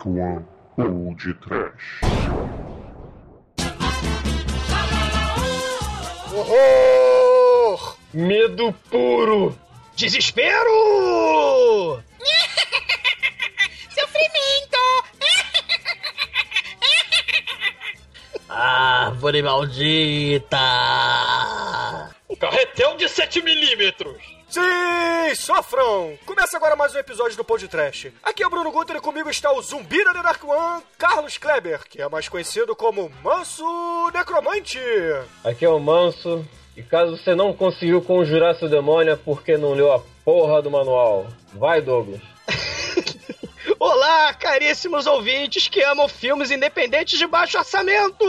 Dark One ou de Trash. Horror! Medo puro! Desespero! Sofrimento! Árvore maldita! Carretel de 7 milímetros! Sim, sofram! Começa agora mais um episódio do Pod Trash. Aqui é o Bruno Guter e comigo está o zumbi da Dark One, Carlos Kleber, que é mais conhecido como Manso Necromante. Aqui é o Manso, e caso você não conseguiu conjurar seu demônio é porque não leu a porra do manual. Vai, Douglas. Olá, caríssimos ouvintes que amam filmes independentes de baixo orçamento!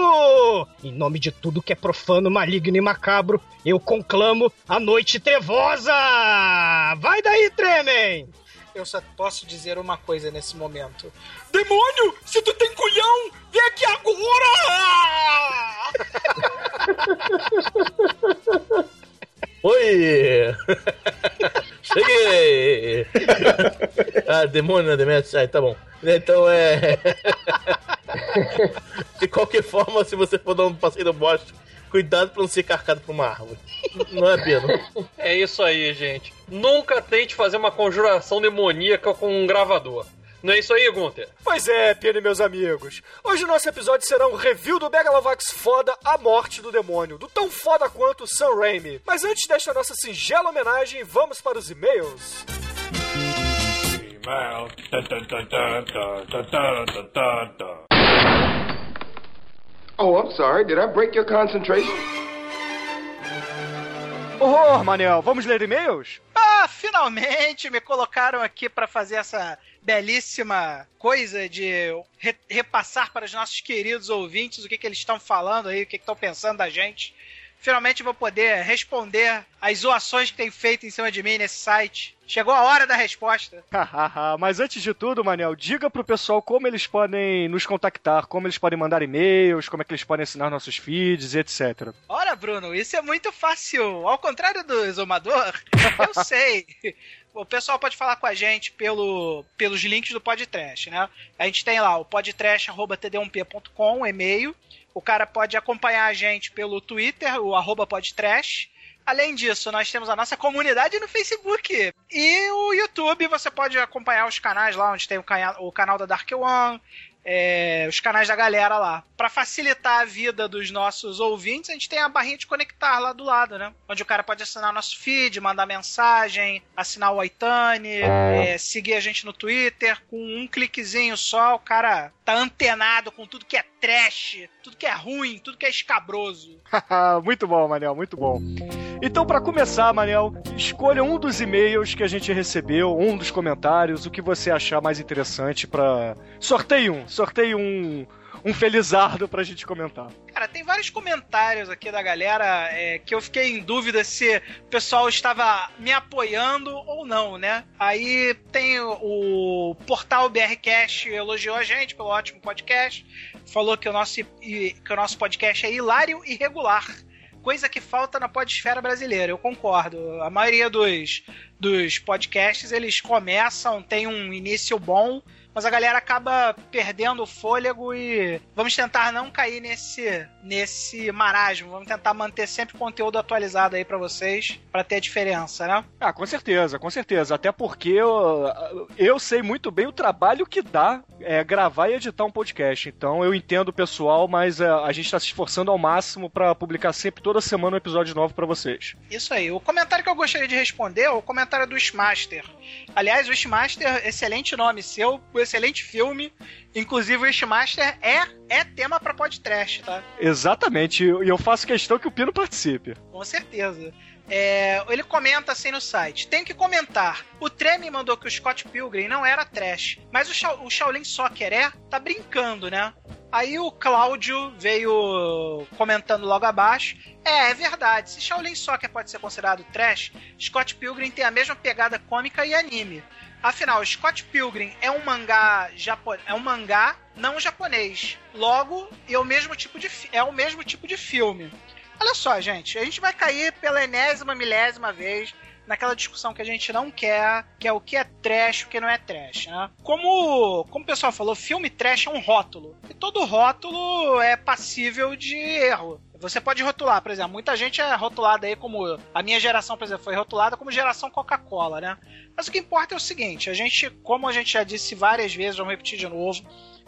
Em nome de tudo que é profano, maligno e macabro, eu conclamo a Noite Trevosa! Vai daí, Tremen! Eu só posso dizer uma coisa nesse momento. Demônio, se tu tem culhão, vem aqui agora! Oi! Cheguei! ah, demônio, né, Demetrius? Ah, tá bom. Então é. De qualquer forma, se você for dar um passeio no bosque, cuidado pra não ser carcado por uma árvore. Não é pena. É isso aí, gente. Nunca tente fazer uma conjuração demoníaca com um gravador. Não é isso aí, Gunter? Pois é, e meus amigos. Hoje o nosso episódio será um review do Megalovax foda A Morte do Demônio, do tão foda quanto Sam Raimi. Mas antes desta nossa singela homenagem, vamos para os e-mails. Oh, I'm sorry. Did I break your concentration? Horror, Manel, vamos ler e-mails? Ah, finalmente me colocaram aqui para fazer essa belíssima coisa de re repassar para os nossos queridos ouvintes o que, que eles estão falando aí, o que estão pensando da gente. Finalmente vou poder responder as zoações que tem feito em cima de mim nesse site. Chegou a hora da resposta. Mas antes de tudo, Manel, diga pro pessoal como eles podem nos contactar, como eles podem mandar e-mails, como é que eles podem assinar nossos feeds, etc. Ora, Bruno, isso é muito fácil. Ao contrário do Exumador, eu sei. O pessoal pode falar com a gente pelo, pelos links do podcast, né? A gente tem lá o podtrash.td1p.com, um e-mail. O cara pode acompanhar a gente pelo Twitter, o arroba podtrash. Além disso, nós temos a nossa comunidade no Facebook. E o YouTube, você pode acompanhar os canais lá, onde tem o, o canal da Dark One, é, os canais da galera lá. Pra facilitar a vida dos nossos ouvintes, a gente tem a barrinha de conectar lá do lado, né? Onde o cara pode assinar nosso feed, mandar mensagem, assinar o Aitane, é, seguir a gente no Twitter. Com um cliquezinho só, o cara tá antenado com tudo que é trash, tudo que é ruim, tudo que é escabroso. muito bom, Manel, muito bom. Então, pra começar, Manel, escolha um dos e-mails que a gente recebeu, um dos comentários, o que você achar mais interessante pra. Sorteie um, sorteie um, um felizardo pra gente comentar. Cara, tem vários comentários aqui da galera é, que eu fiquei em dúvida se o pessoal estava me apoiando ou não, né? Aí tem o, portal BRCast elogiou a gente pelo ótimo podcast, falou que o nosso, que o nosso podcast é hilário e regular. Coisa que falta na podesfera brasileira, eu concordo. A maioria dos, dos podcasts, eles começam, tem um início bom, mas a galera acaba perdendo o fôlego e vamos tentar não cair nesse nesse marasmo. Vamos tentar manter sempre conteúdo atualizado aí pra vocês, pra ter a diferença, né? Ah, com certeza, com certeza. Até porque eu, eu sei muito bem o trabalho que dá é, gravar e editar um podcast. Então eu entendo o pessoal, mas é, a gente tá se esforçando ao máximo pra publicar sempre, toda semana, um episódio novo pra vocês. Isso aí. O comentário que eu gostaria de responder é o comentário do Wishmaster. Aliás, o Wishmaster, excelente nome seu, um excelente filme. Inclusive, o Wishmaster é, é tema pra podcast, tá? Exatamente, e eu faço questão que o Pino participe. Com certeza. É, ele comenta assim no site: tem que comentar. O Treme mandou que o Scott Pilgrim não era trash, mas o, Shao, o Shaolin Soccer é? Tá brincando, né? Aí o Cláudio veio comentando logo abaixo. É, é verdade. Se Shaolin Soccer pode ser considerado trash, Scott Pilgrim tem a mesma pegada cômica e anime. Afinal, Scott Pilgrim é um mangá japo... é um mangá não japonês. Logo, é o mesmo tipo de fi- é o mesmo tipo de filme. Olha só, gente, a gente vai cair pela enésima milésima vez naquela discussão que a gente não quer, que é o que é trash e o que não é trash, né? Como, como o pessoal falou, filme trash é um rótulo. E todo rótulo é passível de erro. Você pode rotular, por exemplo, muita gente é rotulada aí como. A minha geração, por exemplo, foi rotulada como geração Coca-Cola, né? Mas o que importa é o seguinte: a gente, como a gente já disse várias vezes, vamos repetir de novo.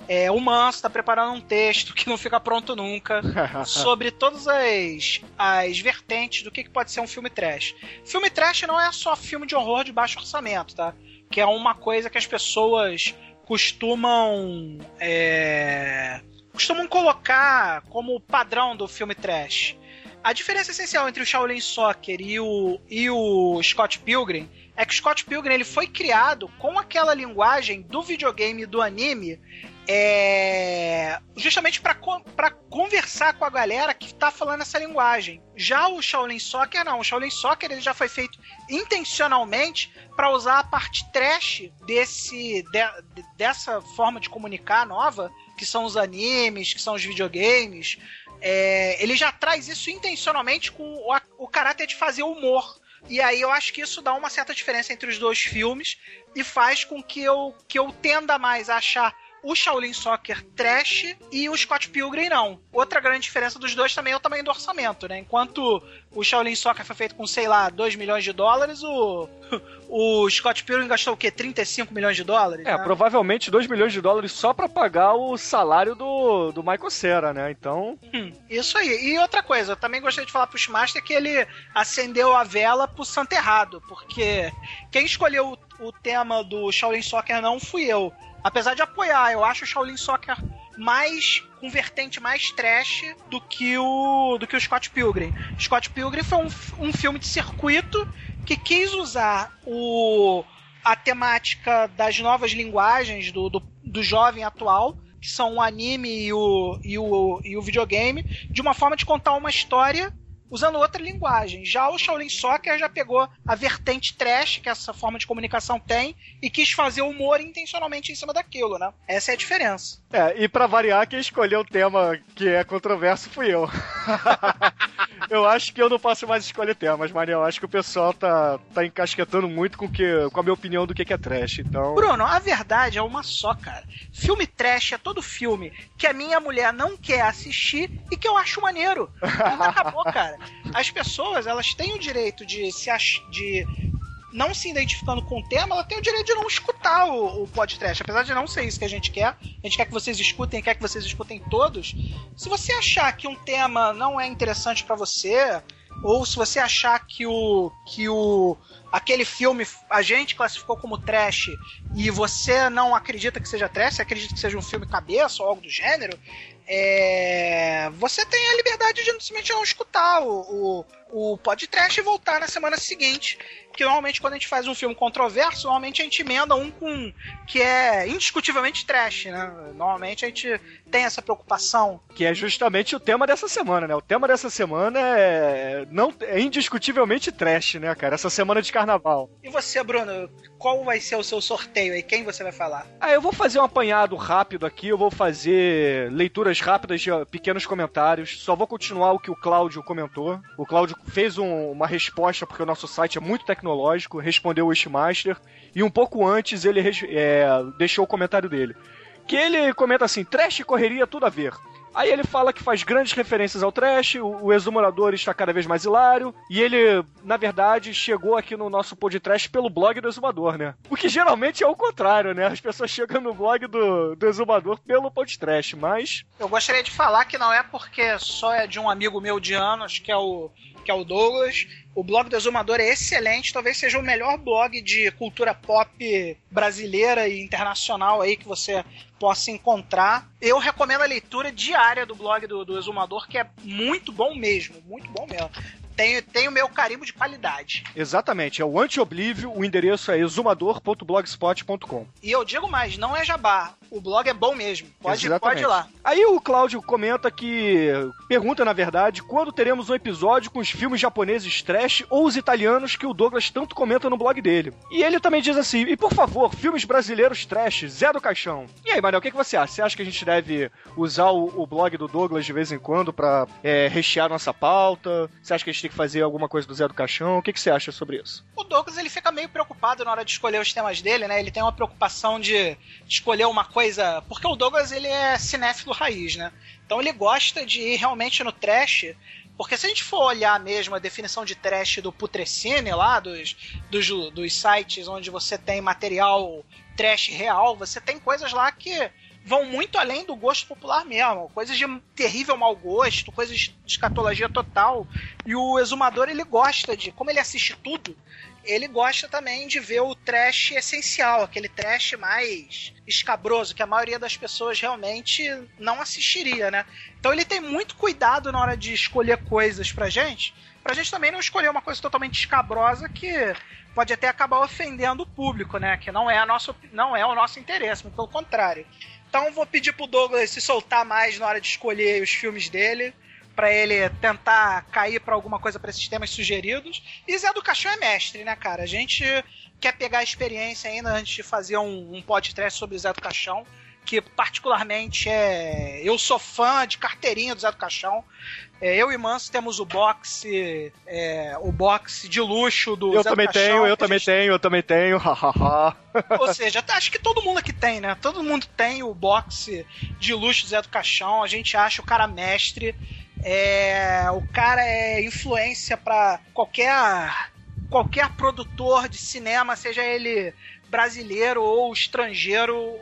É, o Manso está preparando um texto que não fica pronto nunca sobre todas as, as vertentes do que, que pode ser um filme trash. Filme trash não é só filme de horror de baixo orçamento, tá? Que é uma coisa que as pessoas costumam. É, costumam colocar como padrão do filme trash. A diferença essencial entre o Shaolin Soccer e o, e o Scott Pilgrim é que o Scott Pilgrim ele foi criado com aquela linguagem do videogame e do anime é, justamente para conversar com a galera que tá falando essa linguagem. Já o Shaolin Soccer não, o Shaolin Soccer ele já foi feito intencionalmente para usar a parte trash desse de, dessa forma de comunicar nova, que são os animes, que são os videogames. É, ele já traz isso intencionalmente com o, o caráter de fazer humor. E aí eu acho que isso dá uma certa diferença entre os dois filmes e faz com que eu, que eu tenda mais a achar o Shaolin Soccer trash e o Scott Pilgrim não. Outra grande diferença dos dois também é o tamanho do orçamento, né? Enquanto o Shaolin Soccer foi feito com, sei lá, 2 milhões de dólares, o, o Scott Pilgrim gastou o quê? 35 milhões de dólares? É, né? provavelmente 2 milhões de dólares só para pagar o salário do, do Michael Cera, né? Então. Hum, isso aí. E outra coisa, eu também gostaria de falar pro Schmaster que ele acendeu a vela pro santo errado, porque quem escolheu o, o tema do Shaolin Soccer não fui eu apesar de apoiar, eu acho o Shaolin Soccer mais com vertente mais trash do que o do que o Scott Pilgrim. Scott Pilgrim foi um, um filme de circuito que quis usar o a temática das novas linguagens do, do, do jovem atual, que são o anime e o, e, o, e o videogame, de uma forma de contar uma história usando outra linguagem. Já o Shaolin Soccer já pegou a vertente trash que essa forma de comunicação tem e quis fazer humor intencionalmente em cima daquilo, né? Essa é a diferença. É, e para variar, quem escolheu o tema que é controverso fui eu. eu acho que eu não posso mais escolher temas, Maria. Eu acho que o pessoal tá, tá encasquetando muito com, que, com a minha opinião do que é trash. Então. Bruno, a verdade é uma só, cara. Filme trash é todo filme que a minha mulher não quer assistir e que eu acho maneiro. Não acabou, cara as pessoas, elas têm o direito de se ach... de não se identificando com o tema, ela tem o direito de não escutar o, o podcast. Apesar de não ser isso que a gente quer, a gente quer que vocês escutem, quer que vocês escutem todos. Se você achar que um tema não é interessante para você, ou se você achar que o que o aquele filme a gente classificou como trash e você não acredita que seja trash, acredita que seja um filme cabeça ou algo do gênero, é, você tem a liberdade de simplesmente não escutar o, o, o podcast e voltar na semana seguinte. Que normalmente quando a gente faz um filme controverso, normalmente a gente emenda um com que é indiscutivelmente trash, né? Normalmente a gente tem essa preocupação. Que é justamente o tema dessa semana, né? O tema dessa semana é, não, é indiscutivelmente trash, né, cara? Essa semana de carnaval. E você, Bruno, qual vai ser o seu sorteio aí? Quem você vai falar? Ah, eu vou fazer um apanhado rápido aqui, eu vou fazer leituras rápidas de pequenos comentários. Só vou continuar o que o Cláudio comentou. O Cláudio fez um, uma resposta, porque o nosso site é muito tecnológico, respondeu o Wishmaster, e um pouco antes ele é, deixou o comentário dele. Que ele comenta assim: trash e correria, tudo a ver. Aí ele fala que faz grandes referências ao trash, o, o exumorador está cada vez mais hilário, e ele, na verdade, chegou aqui no nosso podcast pelo blog do exumador, né? O que geralmente é o contrário, né? As pessoas chegam no blog do, do exumador pelo podcast, mas. Eu gostaria de falar que não é porque só é de um amigo meu de anos, que é o que é o Douglas. O blog do Exumador é excelente, talvez seja o melhor blog de cultura pop brasileira e internacional aí que você possa encontrar. Eu recomendo a leitura diária do blog do, do Exumador, que é muito bom mesmo, muito bom mesmo tem, tem o meu carimbo de qualidade. Exatamente, é o Anti-Oblívio, o endereço é exumador.blogspot.com. E eu digo mais, não é jabá. o blog é bom mesmo. Pode, Exatamente. pode ir lá. Aí o Cláudio comenta que. Pergunta, na verdade, quando teremos um episódio com os filmes japoneses trash ou os italianos que o Douglas tanto comenta no blog dele. E ele também diz assim: e por favor, filmes brasileiros trash, Zé do Caixão. E aí, Manuel, o que, que você acha? Você acha que a gente deve usar o, o blog do Douglas de vez em quando pra é, rechear nossa pauta? Você acha que a gente tem que fazer alguma coisa do Zé do Caixão? O que, que você acha sobre isso? O Douglas ele fica meio preocupado na hora de escolher os temas dele, né? Ele tem uma preocupação de escolher uma coisa. Porque o Douglas ele é cinéfilo raiz, né? Então ele gosta de ir realmente no trash. Porque se a gente for olhar mesmo a definição de trash do Putrecine lá, dos, dos, dos sites onde você tem material trash real, você tem coisas lá que vão muito além do gosto popular mesmo. Coisas de terrível mau gosto, coisas de escatologia total. E o exumador, ele gosta de, como ele assiste tudo, ele gosta também de ver o trash essencial, aquele trash mais escabroso, que a maioria das pessoas realmente não assistiria, né? Então ele tem muito cuidado na hora de escolher coisas pra gente, pra gente também não escolher uma coisa totalmente escabrosa que pode até acabar ofendendo o público, né? Que não é, a nossa, não é o nosso interesse, pelo contrário. Então vou pedir pro Douglas se soltar mais na hora de escolher os filmes dele, para ele tentar cair para alguma coisa para esses temas sugeridos. E Zé do Caixão é mestre, né, cara? A gente quer pegar a experiência ainda antes de fazer um, um podcast sobre Zé do Caixão, que particularmente é. Eu sou fã de carteirinha do Zé do Caixão. É, eu e Manso temos o boxe, é, o boxe de luxo do Eu Zé também do Caixão. tenho, eu também gente tenho, eu também tenho, ou seja, acho que todo mundo aqui tem, né? Todo mundo tem o boxe de luxo do Zé do Caixão. A gente acha o cara mestre. É, o cara é influência para qualquer qualquer produtor de cinema, seja ele brasileiro ou estrangeiro.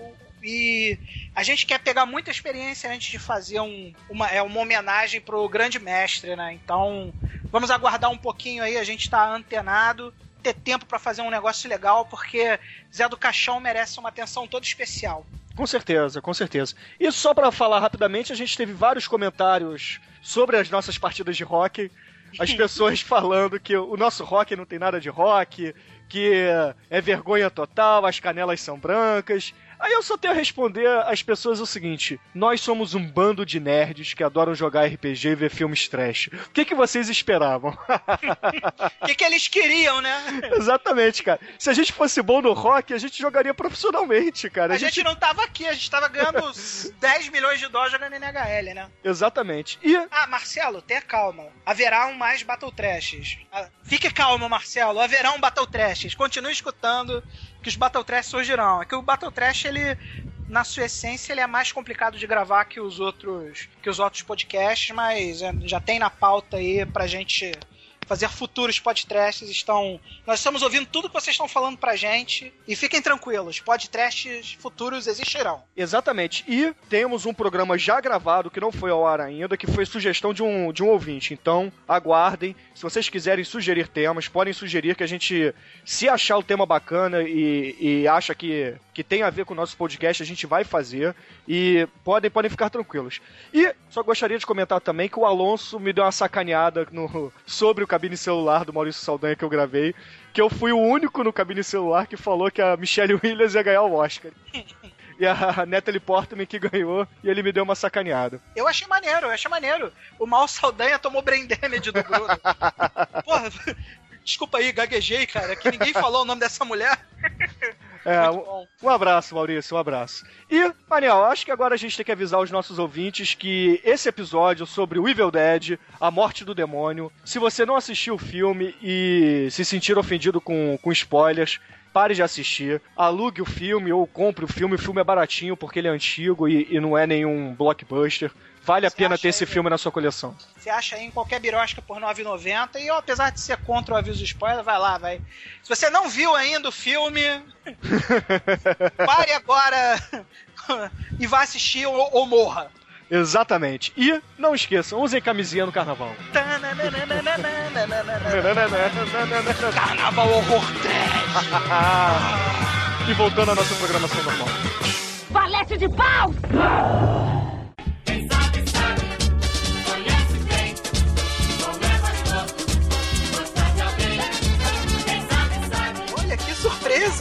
E a gente quer pegar muita experiência antes de fazer um, uma, é, uma homenagem pro grande mestre, né? Então, vamos aguardar um pouquinho aí, a gente tá antenado, ter tempo para fazer um negócio legal, porque Zé do Caixão merece uma atenção toda especial. Com certeza, com certeza. E só pra falar rapidamente, a gente teve vários comentários sobre as nossas partidas de rock. As pessoas falando que o nosso rock não tem nada de rock, que é vergonha total, as canelas são brancas. Aí eu só tenho a responder às pessoas o seguinte: nós somos um bando de nerds que adoram jogar RPG e ver filmes trash. O que, que vocês esperavam? O que, que eles queriam, né? Exatamente, cara. Se a gente fosse bom no rock, a gente jogaria profissionalmente, cara. A, gente... não tava aqui, a gente tava ganhando uns 10 milhões de dólares jogando NHL, né? Exatamente. E Ah, Marcelo, tenha calma. Haverá um mais Battle Trashes. Ah, Fique calmo, Marcelo. Haverá um Battle Trashes. Continue escutando que os Battle Trash surgirão. É que o Battle Trash, ele, na sua essência, ele é mais complicado de gravar que os outros, que os outros podcasts, mas é, já tem na pauta aí pra gente fazer futuros podcasts. Estão, nós estamos ouvindo tudo que vocês estão falando pra gente e fiquem tranquilos, podcasts futuros existirão. Exatamente. E temos um programa já gravado que não foi ao ar ainda, que foi sugestão de um, de um ouvinte. Então, aguardem. Se vocês quiserem sugerir temas, podem sugerir que a gente, se achar o tema bacana e, e acha que, que tem a ver com o nosso podcast, a gente vai fazer. E podem, podem ficar tranquilos. E só gostaria de comentar também que o Alonso me deu uma sacaneada no, sobre o cabine celular do Maurício Saldanha que eu gravei. Que eu fui o único no cabine celular que falou que a Michelle Williams ia ganhar o Oscar. E a Natalie Portman que ganhou, e ele me deu uma sacaneada. Eu achei maneiro, eu achei maneiro. O Mal Saldanha tomou brain damage do Bruno. Porra, desculpa aí, gaguejei, cara, que ninguém falou o nome dessa mulher. É, um, um abraço, Maurício, um abraço. E, Daniel, acho que agora a gente tem que avisar os nossos ouvintes que esse episódio sobre o Evil Dead, a morte do demônio, se você não assistiu o filme e se sentir ofendido com, com spoilers, pare de assistir, alugue o filme ou compre o filme. O filme é baratinho porque ele é antigo e, e não é nenhum blockbuster. Vale a pena ter esse aí? filme na sua coleção. Você acha aí em qualquer birosca por R$ 9,90 e ó, apesar de ser contra o aviso spoiler, vai lá, vai. Se você não viu ainda o filme, pare agora e vá assistir ou, ou morra. Exatamente. E não esqueçam, usem camisinha no carnaval. Carnaval horror trash. e voltando à nossa programação normal. Valete de pau!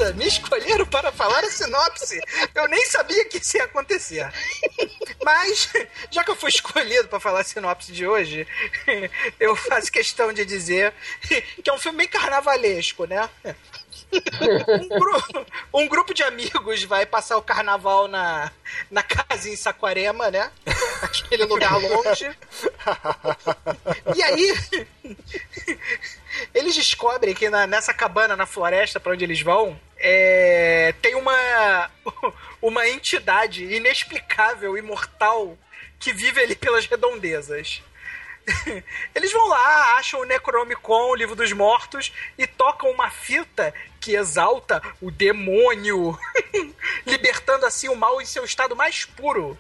Surpresa! Me escolheram para falar a sinopse. Eu nem sabia que isso ia acontecer. Mas, já que eu fui escolhido para falar a sinopse de hoje, eu faço questão de dizer que é um filme bem carnavalesco, né? Um, gru- um grupo de amigos vai passar o carnaval na, na casa em Saquarema, né? Aquele lugar longe. E aí, eles descobrem que na- nessa cabana na floresta para onde eles vão, é, tem uma, uma entidade inexplicável, imortal, que vive ali pelas redondezas. Eles vão lá, acham o Necronomicon, o livro dos mortos, e tocam uma fita que exalta o demônio, libertando assim o mal em seu estado mais puro.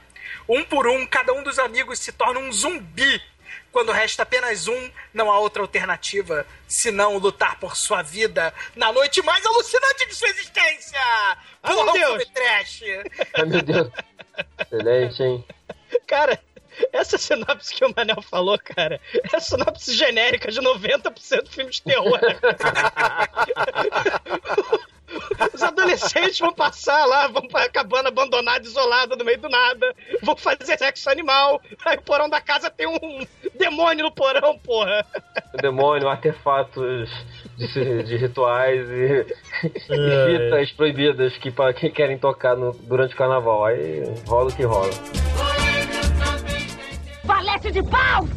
Um por um, cada um dos amigos se torna um zumbi. Quando resta apenas um, não há outra alternativa senão lutar por sua vida na noite mais alucinante de sua existência! Ah, Porra, meu Deus! trash! Ai, meu Deus. Excelente, hein? Cara, essa sinopse que o Manel falou, cara, é a sinopse genérica de 90% do filme de terror. Os adolescentes vão passar lá, vão pra cabana abandonada, isolada, no meio do nada, vão fazer sexo animal, aí o porão da casa tem um demônio no porão, porra. O demônio, artefatos de, de rituais e, É. e fitas proibidas que para quem querem tocar no- durante o carnaval. Aí rola o que rola. Valete de paus!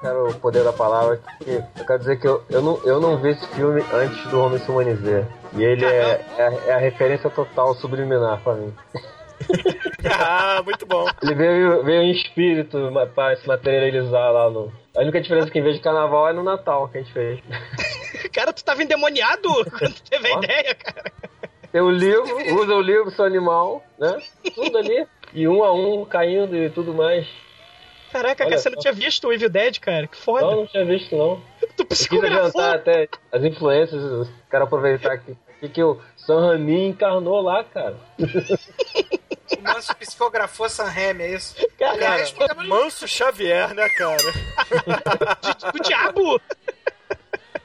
Quero o poder da palavra, porque eu quero dizer que eu, eu, não, eu não vi esse filme antes do Homem se humanizar. E ele é, é, a- é a referência total subliminar pra mim. Ah, muito bom. Ele veio, veio em espírito pra se materializar lá no. A única diferença é que em vez de carnaval é no Natal que a gente fez. Cara, tu tava endemoniado quando teve a ideia, cara. Tem o livro, usa o livro, seu animal, né? Tudo ali. E um a um caindo e tudo mais. Caraca, Olha cara, você não tinha visto o Evil Dead, cara? Que foda. Não, não tinha visto não. Tu psicografou. adiantar até as influências, quero aproveitar que, que, que o Sam Raimi encarnou lá, cara. O Manso psicografou San Remi, é isso? Cara, Aliás, podemos- Manso Xavier, né, cara? do diabo.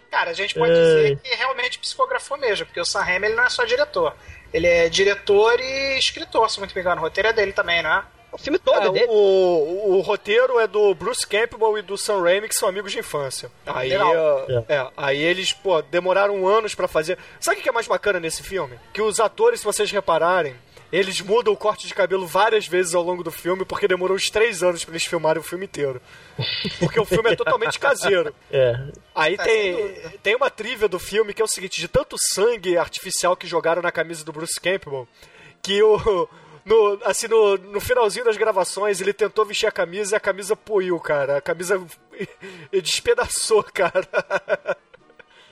Cara, a gente pode Ai. dizer que realmente psicografou mesmo, porque o Sam Raimi ele não é só diretor. Ele é diretor e escritor, se muito me engano. O roteiro é dele também, não é? O filme todo é É, dele. o, o roteiro é do Bruce Campbell e do Sam Raimi, que são amigos de infância. Aí, uh, é, aí eles, pô, demoraram anos pra fazer. Sabe o que é mais bacana nesse filme? Que os atores, se vocês repararem, eles mudam o corte de cabelo várias vezes ao longo do filme, porque demorou uns três anos pra eles filmarem o filme inteiro. Porque o filme é totalmente caseiro. É. Aí É, sem tem, tem uma trivia do filme que é o seguinte: de tanto sangue artificial que jogaram na camisa do Bruce Campbell, que o. No, assim, no, no finalzinho das gravações, ele tentou vestir a camisa e a camisa poiu, cara. A camisa despedaçou, cara.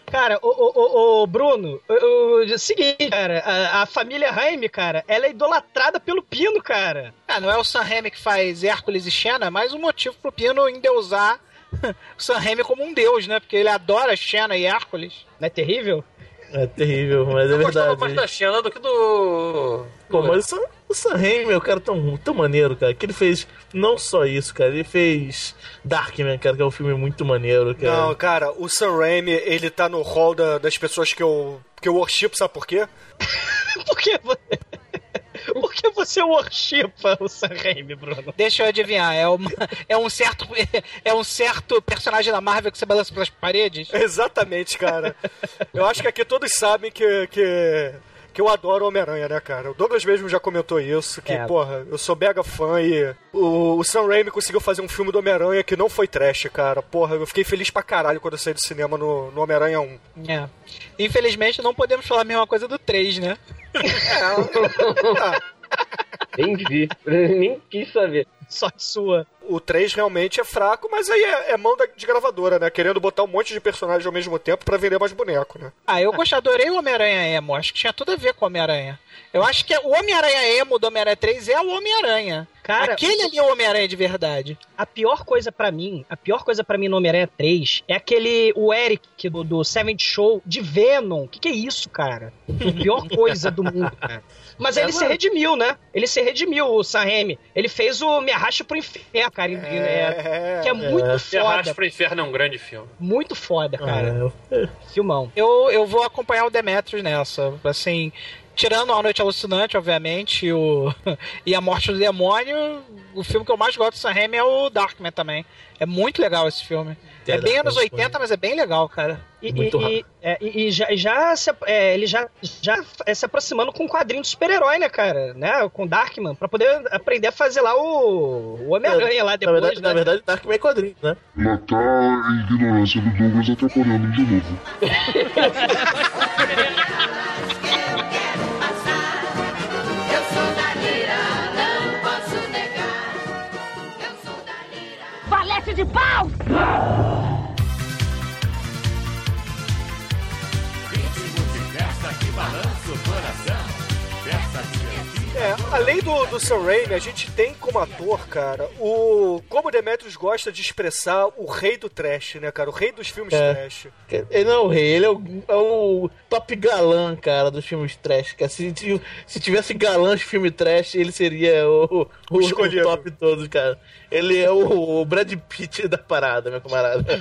Cara, o, o, o, Bruno, o, o- seguinte, cara, a, a família Raimi, cara, ela é idolatrada pelo Pino, cara. Ah, não é o Sam Raimi que faz Hércules e Xena, mas um motivo pro Pino endeusar o Sam Raimi como um deus, né? Porque ele adora Xena e Hércules. Não é terrível? É terrível, mas é Eu gostava verdade. mais da Xena do que do. Pô, mas o Sam- o Sam Raimi é um cara tão, tão maneiro, cara, que ele fez não só isso, cara, ele fez Darkman, cara, que é um filme muito maneiro, cara. Não, cara, o Sam Raimi, ele tá no hall da- das pessoas que eu, que eu worship, sabe por quê? Por você... Por que você worshipa o Sam Raimi, Bruno? Deixa eu adivinhar, é, uma, é um certo é um certo personagem da Marvel que você balança pelas paredes? Exatamente, cara. Eu acho que aqui todos sabem que, que, que eu adoro Homem-Aranha, né, cara? O Douglas mesmo já comentou isso, que, É. porra, eu sou mega fã e o, o Sam Raimi conseguiu fazer um filme do Homem-Aranha que não foi trash, cara. Porra, eu fiquei feliz pra caralho quando eu saí do cinema no, no Homem-Aranha 1. É. Infelizmente não podemos falar a mesma coisa do 3, né? É, tá. Nem vi, nem quis saber. Sorte sua. O 3 realmente é fraco, mas aí é, é mão da- de gravadora, né? Querendo botar um monte de personagens ao mesmo tempo pra vender mais boneco, né? Ah, eu gostei, adorei o Homem-Aranha emo. Acho que tinha tudo a ver com o Homem-Aranha. Eu acho que o Homem-Aranha emo do Homem-Aranha 3 é o Homem-Aranha. Cara, Aquele ali é o Homem-Aranha de verdade. A pior coisa pra mim, a pior coisa pra mim no Homem-Aranha 3 é aquele, o Eric do, do Seventh Show de Venom. Que que é isso, cara? A pior coisa do mundo, cara. Mas É, ele se mano. redimiu, né? Ele se redimiu, o Sam Raimi. Ele fez o Me Arraste pro Inferno. Dino, é, É, que é muito É. Foda, pro Inferno é um grande filme. muito foda, cara. É, Filmão. Eu, eu vou acompanhar o Demetrius nessa. Assim, tirando A Noite Alucinante, obviamente, e o, e A Morte do Demônio, o filme que eu mais gosto do Sam Raimi é o Darkman também. É muito legal esse filme. É, É bem anos foi. 80, mas é bem legal, cara. E, Muito e- rápido. e- é, e- já, já se, é, ele já, já é, se aproximando com um quadrinho de super-herói, né, cara? Né? Com Darkman, pra poder aprender a fazer lá o, o Homem-Aranha lá na depois, verdade, né? na verdade, Darkman é quadrinho, né? Tá a ignorância do Douglas atrapalhando de novo. Valete de pau! É, além do, do Sam Raimi, a gente tem como ator, cara, o. Como o Demetrius gosta de expressar o rei do trash, né, cara? O rei dos filmes É. trash. Ele não é o rei, ele é o, é o top galã, cara, dos filmes trash. Cara. Se, se, se tivesse galã de filme trash, ele seria o, o, o top de todos, cara. Ele é o, o Brad Pitt da parada, meu camarada.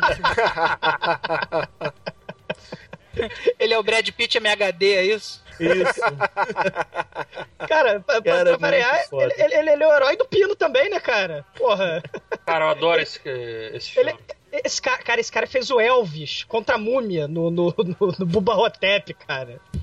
Ele é o Brad Pitt MHD, é isso? Isso. Cara, pra, pra- Cara, pra é variar, ele, ele- ele é o herói do Pino também, né, cara? Porra. Cara, eu adoro esse, esse Ele, filme. esse cara, cara, esse cara fez o Elvis contra a múmia no, no, no, no Bubba Hotep, cara.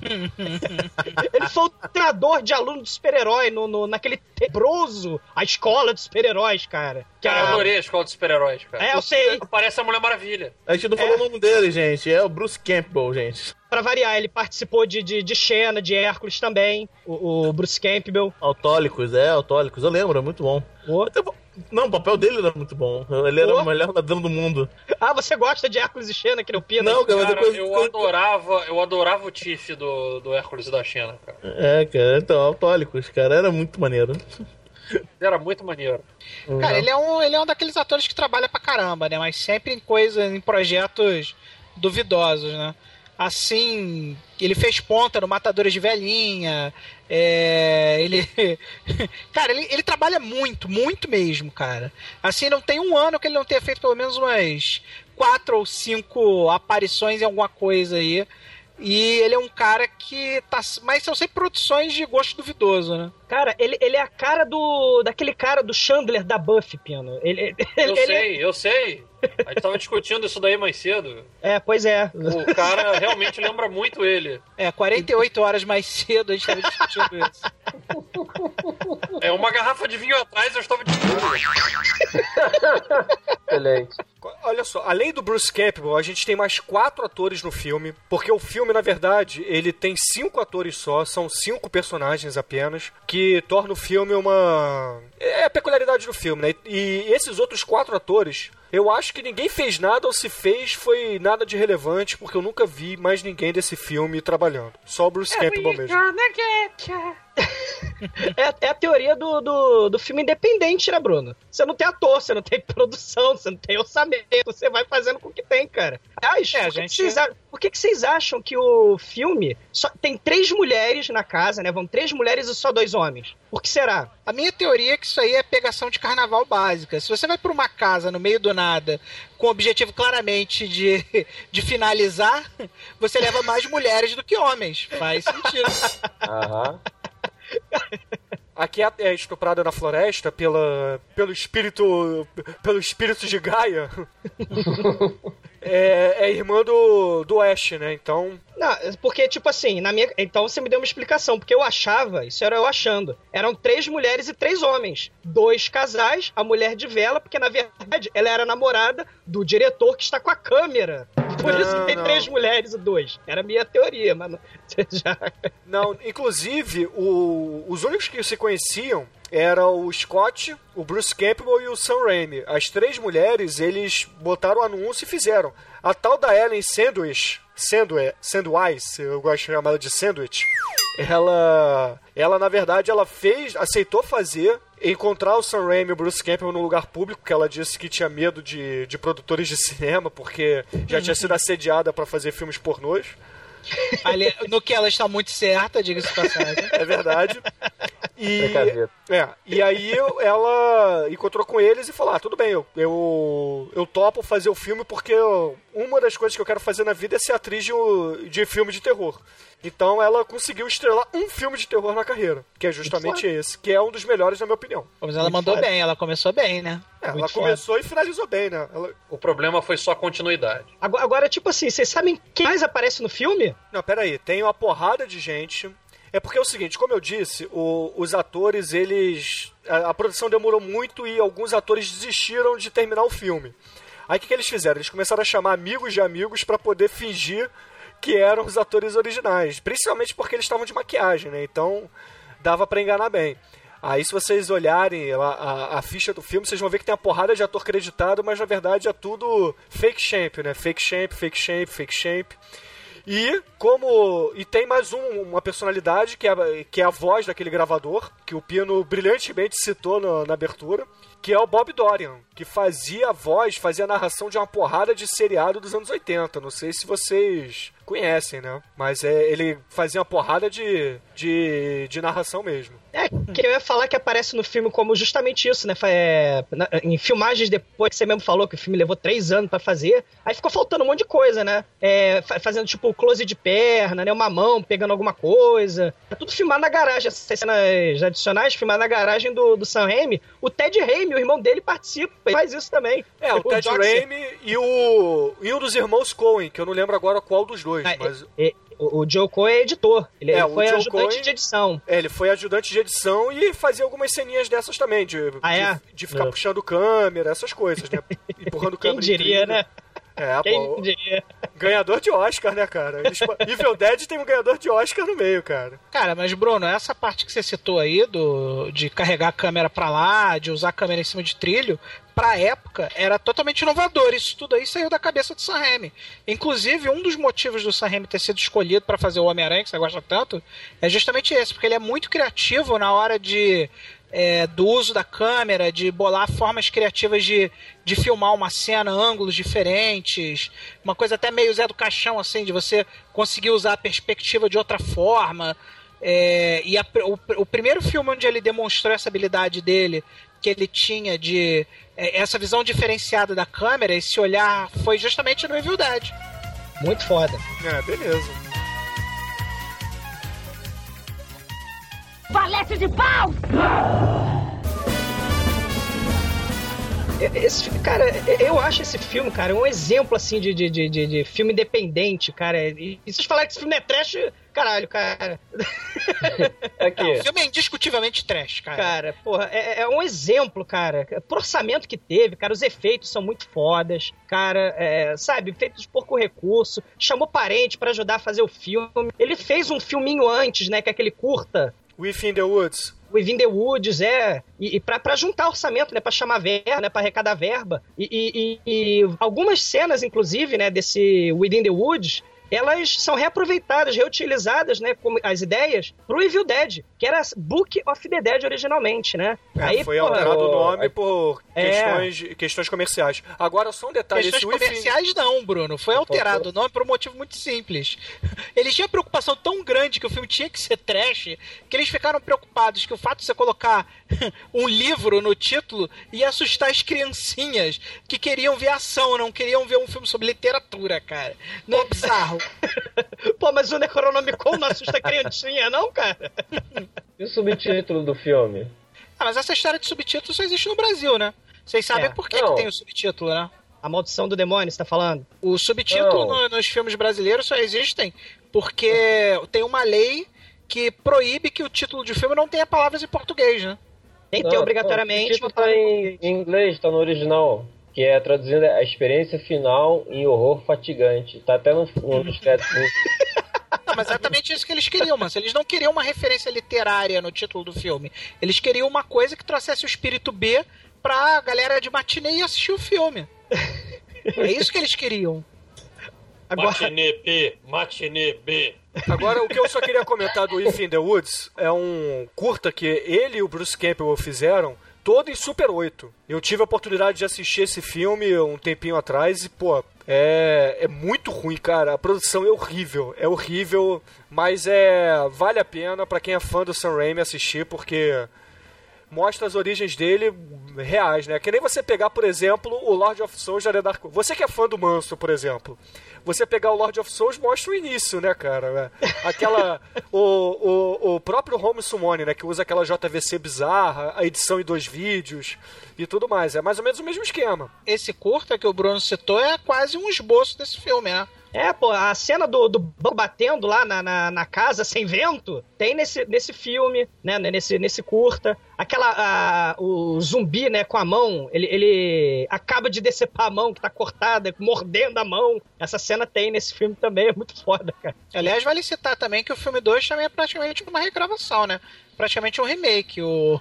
ele foi o treinador de aluno de super-herói no, no, naquele tebroso, a escola de super-heróis, cara. Que Cara, eu era- adorei a escola dos super-heróis, cara. É, eu sei. Parece a Mulher Maravilha. A gente não falou o nome dele, gente. É o Bruce Campbell, gente. Pra variar, ele participou de, de, de Xena, de Hércules também, o, o Bruce Campbell. Autólicos, é, Autólicos. Eu lembro, é muito bom. O- Até. Não, o papel dele era muito bom. Ele era Oh. o melhor ladrão do mundo. Ah, você gosta de Hércules e Xena, que Pino? Não, cara, depois. eu adorava, eu adorava o Tiff do, do Hércules e da Xena, cara. É, cara, então, Autólicos, cara, era muito maneiro. Era muito maneiro. Cara, ele é, um, ele é um daqueles atores que trabalha pra caramba, né? Mas sempre em coisas, em projetos duvidosos, né? Assim, ele fez ponta no Matadores de Velhinha. é, ele. cara, ele, ele trabalha muito, muito mesmo, cara. Assim, não tem um ano que ele não tenha feito pelo menos umas quatro ou cinco aparições em alguma coisa aí. E ele é um cara que tá. Mas são sempre produções de gosto duvidoso, né? Cara, ele, ele é a cara do. daquele cara do Chandler da Buffy, Pino. Ele, Eu ele, ele- sei, eu sei. A gente tava discutindo isso daí mais cedo. É, pois é. O cara realmente lembra muito ele. É, 48 horas mais cedo a gente estava discutindo isso. É uma garrafa de vinho atrás, eu estava discutindo. Excelente. Olha só, além do Bruce Campbell, a gente tem mais quatro atores no filme, porque o filme, na verdade, ele tem cinco atores só, são cinco personagens apenas, que torna o filme uma. É a peculiaridade do filme, né? E esses outros quatro atores, eu acho que ninguém fez nada, ou se fez, foi nada de relevante, porque eu nunca vi mais ninguém desse filme trabalhando. Só o Bruce Campbell mesmo. É, é a teoria do, do, do filme independente, né, Bruno? Você não tem ator, você não tem produção, você não tem orçamento, você vai fazendo com o que tem, cara. Aliás, É, por, que gente- que vocês, por que, que vocês acham que o filme só tem três mulheres na casa, né? Vão três mulheres e só dois homens? Por que será? A minha teoria é que isso aí é pegação de carnaval básica. Se você vai pra uma casa no meio do nada, com o objetivo claramente de, de finalizar, você leva mais mulheres do que homens. Faz sentido. Aham. Aqui é é estuprada na floresta pela, pelo espírito. pelo espírito de Gaia. é, é irmã do, do Ash, né? Então. Não, porque, tipo assim, na minha. Então você me deu uma explicação, porque eu achava, isso era eu achando. Eram três mulheres e três homens. Dois casais, a mulher de vela, porque na verdade ela era namorada do diretor que está com a câmera. Por isso Não, tem não. três mulheres e dois. Era a minha teoria, mas não- já. Não, inclusive, o- os únicos que se conheciam eram o Scott, o Bruce Campbell e o Sam Raimi. As três mulheres, eles botaram o anúncio e fizeram. A tal da Ellen Sandwich, Sandwich, Sandwich, eu gosto de chamar ela de Sandwich, ela, ela na verdade, ela fez, aceitou fazer, encontrar o Sam Raimi e o Bruce Campbell num lugar público, porque ela disse que tinha medo de, de produtores de cinema, porque já tinha sido assediada para fazer filmes pornôs. Ali, no que ela está muito certa, diga-se passagem. É verdade. E, é, e aí eu- ela encontrou com eles e falou: ah, tudo bem, eu, eu, eu topo fazer o filme porque eu- uma das coisas que eu quero fazer na vida é ser atriz de, de filme de terror. Então ela conseguiu estrelar um filme de terror na carreira, que é justamente esse, que é um dos melhores na minha opinião. Mas ela Muito mandou foda. bem, ela começou bem, né? É, ela foda. começou e finalizou bem, né? Ela- O problema foi só a continuidade. Agora, agora, tipo assim, vocês sabem quem mais aparece no filme? Não, peraí, tem uma porrada de gente. É porque é o seguinte, como eu disse, o- os atores, eles. A, a produção demorou muito e alguns atores desistiram de terminar o filme. Aí o que, que eles fizeram? Eles começaram a chamar amigos de amigos pra poder fingir que eram os atores originais. Principalmente porque eles estavam de maquiagem, né? Então dava pra enganar bem. Aí se vocês olharem a, a- a ficha do filme, vocês vão ver que tem uma porrada de ator creditado, mas na verdade é tudo fake champ, né? Fake champ, fake champ, fake champ. E como. E tem mais um- uma personalidade que é, que é a voz daquele gravador, que o Pino brilhantemente citou no- na abertura, que é o Bob Dorian, que fazia a voz, fazia a narração de uma porrada de seriado dos anos 80. Não sei se vocês conhecem, né? Mas é, ele fazia uma porrada de, de, de narração mesmo. É, que eu ia falar que aparece no filme como justamente isso, né? É, na- em filmagens depois que você mesmo falou que o filme levou três anos pra fazer, aí ficou faltando um monte de coisa, né? É, fa- fazendo tipo close de perna, né? Uma mão pegando alguma coisa. É tudo filmado na garagem. Essas cenas adicionais, filmado na garagem do, do Sam Raimi. O Ted Raimi, o irmão dele, participa e faz isso também. É, o, Ted Jock- Raimi e o. e um dos irmãos Coen, que eu não lembro agora qual dos dois, Ah, mas. é- o, o Joe Coy é editor. Ele, É, ele o foi Joe ajudante Coy- de edição. É, ele foi ajudante de edição e fazia algumas ceninhas dessas também, de, Ah, é? de, de ficar É. puxando câmera, essas coisas, né? Empurrando Quem câmera. em diria, né? É, Quem pô, diria? ganhador de Oscar, né, cara? Evil Dead tem um ganhador de Oscar no meio, cara. Cara, mas Bruno, essa parte que você citou aí do de carregar a câmera pra lá, de usar a câmera em cima de trilho, pra época era totalmente inovador. Isso tudo aí saiu da cabeça do Sam Raimi. Inclusive, um dos motivos do Sam Raimi ter sido escolhido pra fazer o Homem-Aranha, que você gosta tanto, é justamente esse, porque ele é muito criativo na hora de é, do uso da câmera, de bolar formas criativas de, de filmar uma cena, ângulos diferentes, uma coisa até meio Zé do Caixão, assim, de você conseguir usar a perspectiva de outra forma. É, e a- o, o primeiro filme onde ele demonstrou essa habilidade dele, que ele tinha de é, essa visão diferenciada da câmera, esse olhar, foi justamente no Evil Dead. Muito foda. É, beleza. Valete de pau! Esse, cara, eu acho esse filme, cara, um exemplo, assim, de, de, de, de- filme independente, cara. E, e vocês falarem que esse filme é trash, caralho, cara. Aqui. O filme é indiscutivelmente trash, cara. Cara, porra, é, é um exemplo, cara. Pro orçamento que teve, cara, os efeitos são muito fodas. Cara, é, sabe, feitos de pouco recurso. Chamou parente pra ajudar a fazer o filme. Ele fez um filminho antes, né, que é aquele curta. Within the Woods. Within the Woods, é. E, e pra juntar orçamento, né? Pra chamar verba, né? Pra arrecadar verba. E- e- e algumas cenas, inclusive, né? Desse Within the Woods, elas são reaproveitadas, reutilizadas, né? Como as ideias, pro Evil Dead, que era Book of the Dead originalmente, né? É, foi porra, alterado o nome por É. questões, questões comerciais. Agora, só um detalhe. Questões Within- comerciais não, Bruno. Foi alterado o nome por um motivo muito simples. Eles tinham preocupação tão grande que o filme tinha que ser trash, que eles ficaram preocupados que o fato de você colocar um livro no título ia assustar as criancinhas que queriam ver ação, não queriam ver um filme sobre literatura, cara. Não é bizarro? Pô, mas o Necronomicon não assusta criancinha, não, cara? E o subtítulo do filme? Ah, mas essa história de subtítulo só existe no Brasil, né? Vocês sabem É. por que, que Não. tem o subtítulo, né? A maldição do demônio, você tá falando? O subtítulo Não. no- nos filmes brasileiros só existem porque tem uma lei que proíbe que o título de filme não tenha palavras em português, né? Tem que ter Não, obrigatoriamente. O título tá em, em inglês, tá no original. Que é traduzindo a experiência final em horror fatigante. Tá até no, no créditos. Não, mas é exatamente isso que eles queriam, mas eles não queriam uma referência literária no título do filme. Eles queriam uma coisa que trouxesse o espírito B pra galera de matinê ir assistir o filme. É isso que eles queriam. Agora, Matinê B, matinê B. Agora, o que eu só queria comentar do If in the Woods é um curta que ele e o Bruce Campbell fizeram, todo em Super 8. Eu tive a oportunidade de assistir esse filme um tempinho atrás e, pô, É, é muito ruim, cara. A produção é horrível. É horrível, mas é vale a pena pra quem é fã do Sam Raimi assistir, porque mostra as origens dele reais, né? Que nem você pegar, por exemplo, o Lord of Souls da Dark Você que é fã do Manso, por exemplo. Você pegar o Lord of Souls mostra o início, né, cara? Aquela. o, o, o próprio Home Summoning, né? Que usa aquela JVC bizarra, a edição em dois vídeos e tudo mais. É mais ou menos o mesmo esquema. Esse curta que o Bruno citou é quase um esboço desse filme, né? É, pô, a cena do, do batendo lá na, na, na casa sem vento tem nesse, nesse filme, né? Nesse, nesse curta. Aquela. A, o zumbi, né, com a mão, ele, ele acaba de decepar a mão que tá cortada, mordendo a mão. Essa cena tem nesse filme também, é muito foda, cara. Aliás, vale citar também que o filme 2 também é praticamente uma regravação, né? Praticamente um remake. O,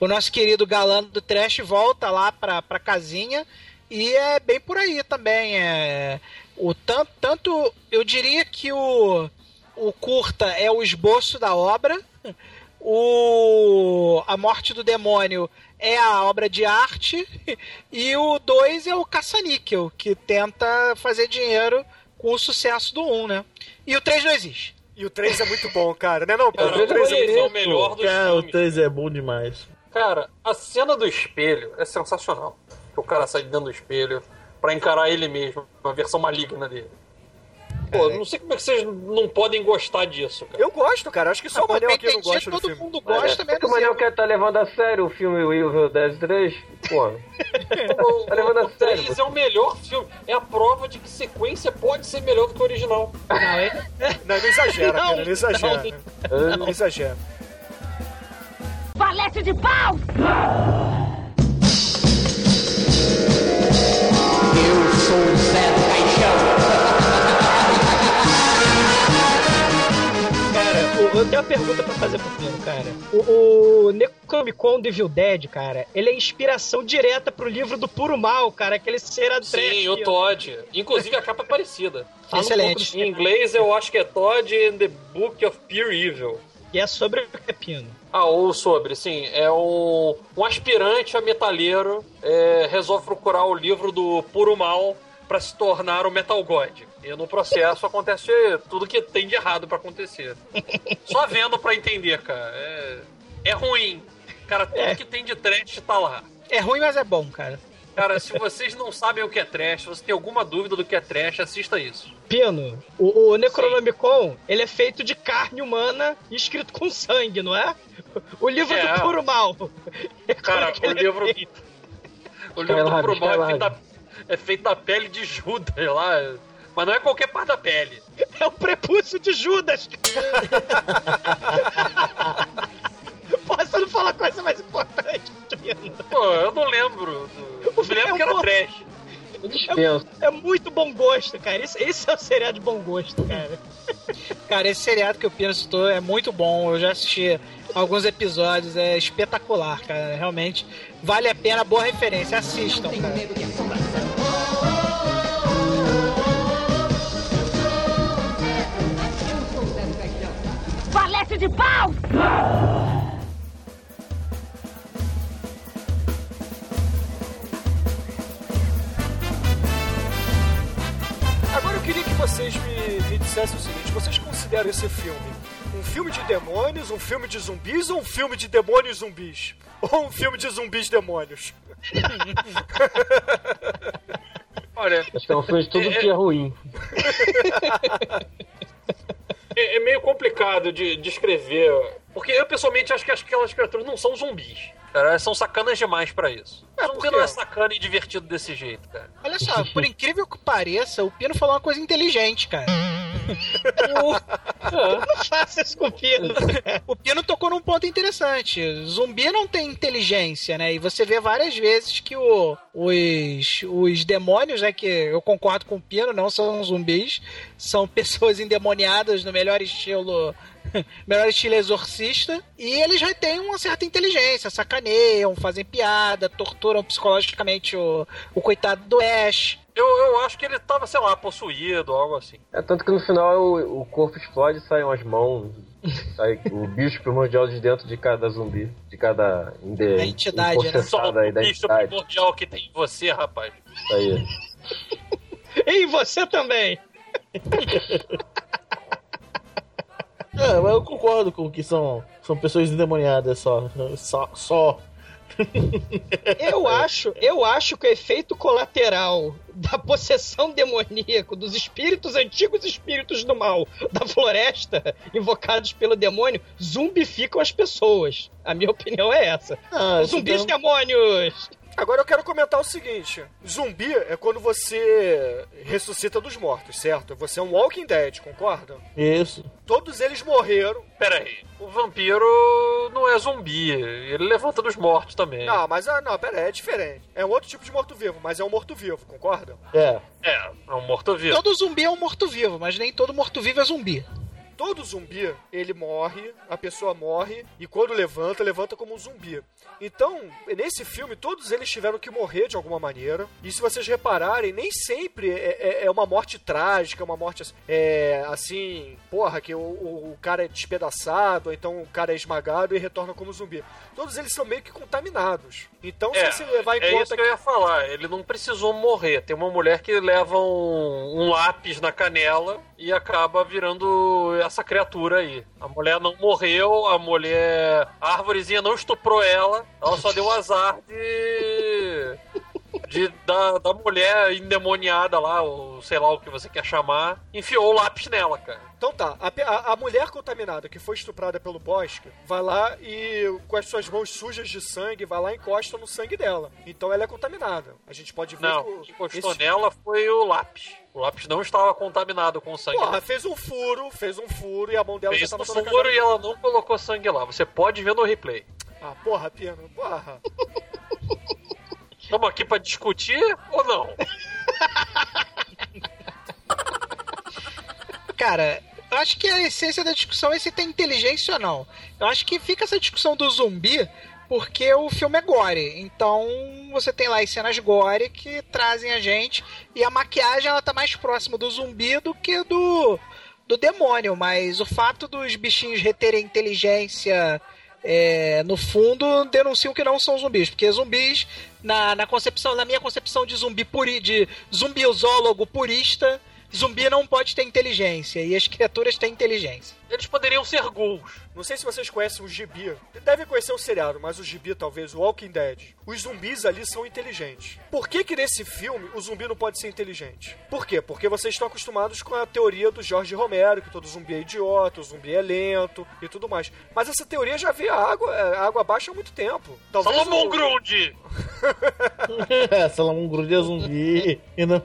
o nosso querido galã do trash volta lá pra, pra casinha e é bem por aí também. É, o tanto, tanto eu diria que o, o curta é o esboço da obra, o A Morte do Demônio é a obra de arte e o 2 é o caça-níquel, que tenta fazer dinheiro com o sucesso do 1, um, né? E o 3 não existe. E o 3 é muito bom, cara, né? Não, cara, o 3 é, é o melhor dos cara, filmes. o 3 é bom demais. Cara, a cena do espelho é sensacional. Que o cara sai dentro do espelho pra encarar ele mesmo, uma versão maligna dele. Pô, não sei como é que vocês não podem gostar disso, cara. Eu gosto, cara. Acho que só o Manel aqui não gosta do todo filme. mundo gosta, É menos o Manel quer tá levando a sério o filme Evil Dead 3. Pô, O, Tá levando a o sério, 3 é o melhor filme. É a prova de que sequência pode ser melhor do que o original. Não, é- Não, não exagera, Não, cara. Não exagera. não. Não exagera. Valete de pau! Cara, o- eu tenho uma pergunta pra fazer pro Pino, cara. O, o Necronomicon do Evil Dead, cara, ele é inspiração direta pro livro do Puro Mal, cara, aquele cera Sim, o Todd. Inclusive a capa é parecida. Fala um Excelente. pouco Em inglês eu acho que é Todd and the Book of Pure Evil. E é sobre o Pino. Ah, ou sobre, sim. É um, um aspirante a metaleiro é, resolve procurar o livro do Puro Mal pra se tornar o Metal God. E no processo acontece tudo que tem de errado pra acontecer. Só vendo pra entender, cara. É, é ruim. Cara, tudo que tem de trash tá lá. é ruim, mas é bom, cara. Cara, se vocês não sabem o que é trash, se você tem alguma dúvida do que é trash, assista isso. Pino, o, o Necronomicon, ele é feito de carne humana e escrito com sangue, não é? O livro É. do Puro Mal. Cara, é o é livro. feito? O livro do Puro Mal é feito, da, é feito da pele de Judas lá. Mas não é qualquer parte da pele. É o prepúcio de Judas. Você não fala coisa mais importante, Pino. Pô, eu não lembro. Eu me lembro que era trash. Eu dispenso. É muito bom gosto, cara. Isso, isso é um seriado de bom gosto, cara. Cara, esse seriado que o Pino citou é muito bom. Eu já assisti alguns episódios, é espetacular, cara. Realmente vale a pena, boa referência. Assistam, cara. Valete de pau! Vocês me, me dissessem o seguinte: vocês consideram esse filme um filme de demônios, um filme de zumbis ou um filme de demônios zumbis? Ou um filme de zumbis demônios? Olha, Acho que é um filme de tudo que é ruim. é, é meio complicado de descrever. porque eu pessoalmente acho que aquelas criaturas não são zumbis. Cara, elas são sacanas demais pra isso. É, por quê? não é sacana e divertido desse jeito, cara. Olha só, por incrível que pareça, o Pino falou uma coisa inteligente, cara. Não faça isso com o Pino. O Pino tocou num ponto interessante. Zumbi não tem inteligência, né? E você vê várias vezes que o- os, os demônios, né? Que eu concordo com o Pino, não são zumbis, são pessoas endemoniadas no melhor estilo. Melhor estilo exorcista, e eles já têm uma certa inteligência, sacaneiam, fazem piada, torturam psicologicamente o, o coitado do Ash. Eu, eu acho que ele tava, sei lá, possuído, algo assim. É tanto que no final o, o corpo explode e saem umas mãos. Sai o bicho primordial de dentro de cada zumbi. De cada inde, entidade, né? Só o da bicho primordial que tem em você, rapaz. Isso aí. Sim, você também. É, mas eu concordo com que são, são pessoas endemoniadas só. Só. só. Eu acho, eu acho que o efeito colateral da possessão demoníaca dos espíritos antigos espíritos do mal da floresta invocados pelo demônio zumbificam as pessoas. A minha opinião é essa. Ah, Zumbis então- demônios. Agora eu quero comentar o seguinte: zumbi é quando você ressuscita dos mortos, certo? Você é um Walking Dead, concorda? Isso. Todos eles morreram. Pera aí, o vampiro não é zumbi, ele levanta dos mortos também. Não, mas ah, não, pera aí, é diferente. É um outro tipo de morto-vivo, mas é um morto-vivo, concorda? É. É, é um morto-vivo. Todo zumbi é um morto-vivo, mas nem todo morto-vivo é zumbi. Todo zumbi, ele morre, a pessoa morre, e quando levanta, levanta como um zumbi. Então, nesse filme, todos eles tiveram que morrer de alguma maneira. E se vocês repararem, nem sempre é, é- é uma morte trágica, é uma morte é, assim, porra, que o, o- o cara é despedaçado, ou então o cara é esmagado e retorna como zumbi. Todos eles são meio que contaminados. Então, É, se você levar em é conta isso que eu ia falar. Ele não precisou morrer. Tem uma mulher que leva um, um lápis na canela e acaba virando essa criatura aí. A mulher não morreu, a mulher. A árvorezinha não estuprou ela, ela só deu azar de. de da, da mulher endemoniada lá, ou sei lá o que você quer chamar, enfiou o lápis nela, cara. Então tá, a, a- mulher contaminada que foi estuprada pelo bosque vai lá e com as suas mãos sujas de sangue, vai lá e encosta no sangue dela. Então ela é contaminada. A gente pode ver Não, o- que encostou esse- nela foi o lápis. O lápis não estava contaminado com sangue. Porra, fez um furo, fez um furo e a mão dela Fez já tava um toda furo e ela não colocou sangue lá. Você pode ver no replay. Ah, porra, Pino, porra. Estamos aqui pra discutir ou não? Cara, eu acho que a essência da discussão é se tem inteligência ou não. Eu acho que fica essa discussão do zumbi porque o filme é gore. Então você tem lá as cenas gore que trazem a gente e a maquiagem ela tá mais próxima do zumbi do que do do demônio, mas o fato dos bichinhos reterem inteligência é, no fundo denunciam que não são zumbis, porque zumbis na, na concepção, na minha concepção de zumbi puri, de zumbiosólogo purista, zumbi não pode ter inteligência e as criaturas têm inteligência. Eles poderiam ser ghouls. Não sei se vocês conhecem o Gibi. Devem conhecer o seriado, mas o Gibi, talvez, o Walking Dead. Os zumbis ali são inteligentes. Por que que nesse filme o zumbi não pode ser inteligente? Por quê? Porque vocês estão acostumados com a teoria do Jorge Romero, que todo zumbi é idiota, o zumbi é lento e tudo mais. Mas essa teoria já vê a água, é, a água abaixo há muito tempo. Talvez Salomão o- Grundy! É, Salomão Grude é zumbi e não.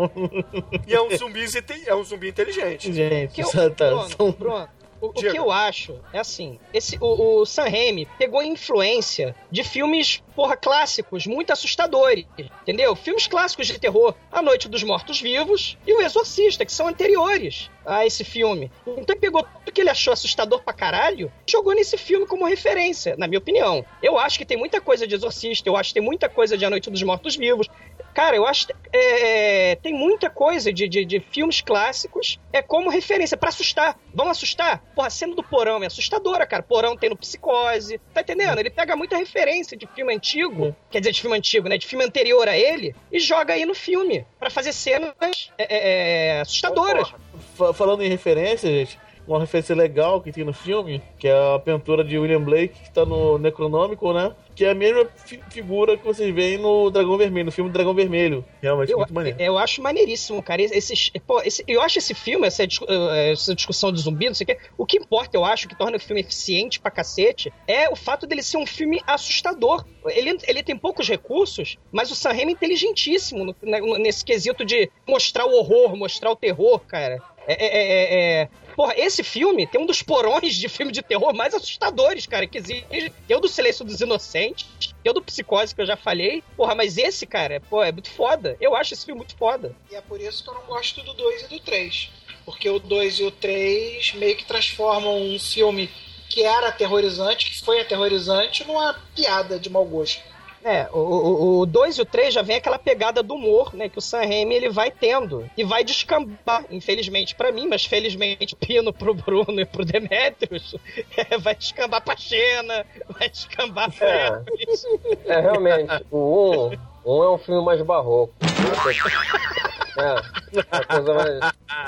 E é um zumbi, é um zumbi inteligente. Gente, que eu, tá, tá, Bruno, são- Bruno, o, o que eu acho é assim: esse, o, o Sam Raimi pegou influência de filmes, porra, clássicos, muito assustadores, entendeu? Filmes clássicos de terror, A Noite dos Mortos-Vivos e O Exorcista, que são anteriores a esse filme. Então ele pegou tudo que ele achou assustador pra caralho e jogou nesse filme como referência, na minha opinião. Eu acho que tem muita coisa de Exorcista, eu acho que tem muita coisa de A Noite dos Mortos-Vivos. Cara, eu acho que é, tem muita coisa de, de, de filmes clássicos é como referência pra assustar. Vamos assustar? Porra, a cena do Porão é assustadora, cara. Porão tem no Psicose. Tá entendendo? Ele pega muita referência de filme antigo, quer dizer, de filme antigo, né? De filme anterior a ele, e joga aí no filme pra fazer cenas é, é, é, assustadoras. Fa- Falando em referência, gente, uma referência legal que tem no filme, que é a pintura de William Blake, que tá no Necronômico, né? Que é a mesma fi- figura que vocês veem no Dragão Vermelho, no filme Dragão Vermelho. Realmente, Eu, muito maneiro. eu acho maneiríssimo, cara. Esse, pô, esse- eu acho esse filme, essa, eh, essa discussão de zumbi, não sei o quê. O que importa, eu acho, que torna o filme eficiente pra cacete, é o fato dele ser um filme assustador. Ele, ele tem poucos recursos, mas o Sam Raimi é inteligentíssimo no- né, nesse quesito de mostrar o horror, mostrar o terror, cara. É, é, é, é- Porra, esse filme tem um dos porões de filme de terror mais assustadores, cara, que existe. Tem o do Silêncio dos Inocentes, tem o do Psicose, que eu já falei. Porra, mas esse, cara, pô, é muito foda. Eu acho esse filme muito foda. E é por isso que eu não gosto do 2 e do 3. Porque o 2 e o 3 meio que transformam um filme que era aterrorizante, que foi aterrorizante, numa piada de mau gosto. É, o 2 e o 3 já vem aquela pegada do humor, né, que o Sam Raimi ele vai tendo. E vai descambar, infelizmente pra mim, mas felizmente pino pro Bruno e pro Demetrius, é, vai descambar pra Xena, vai descambar pra É. É, realmente, o 1 um, um é um filme mais barroco. É, a coisa mais.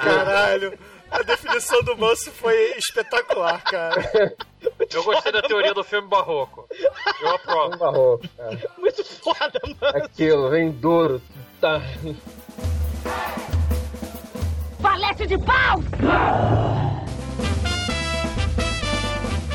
Caralho. A definição do manso foi espetacular, cara. Eu gostei da teoria do filme barroco. Eu aprovo. Um barroco, cara. Muito foda, mano. Aquilo, vem duro. Tá. Valete de pau!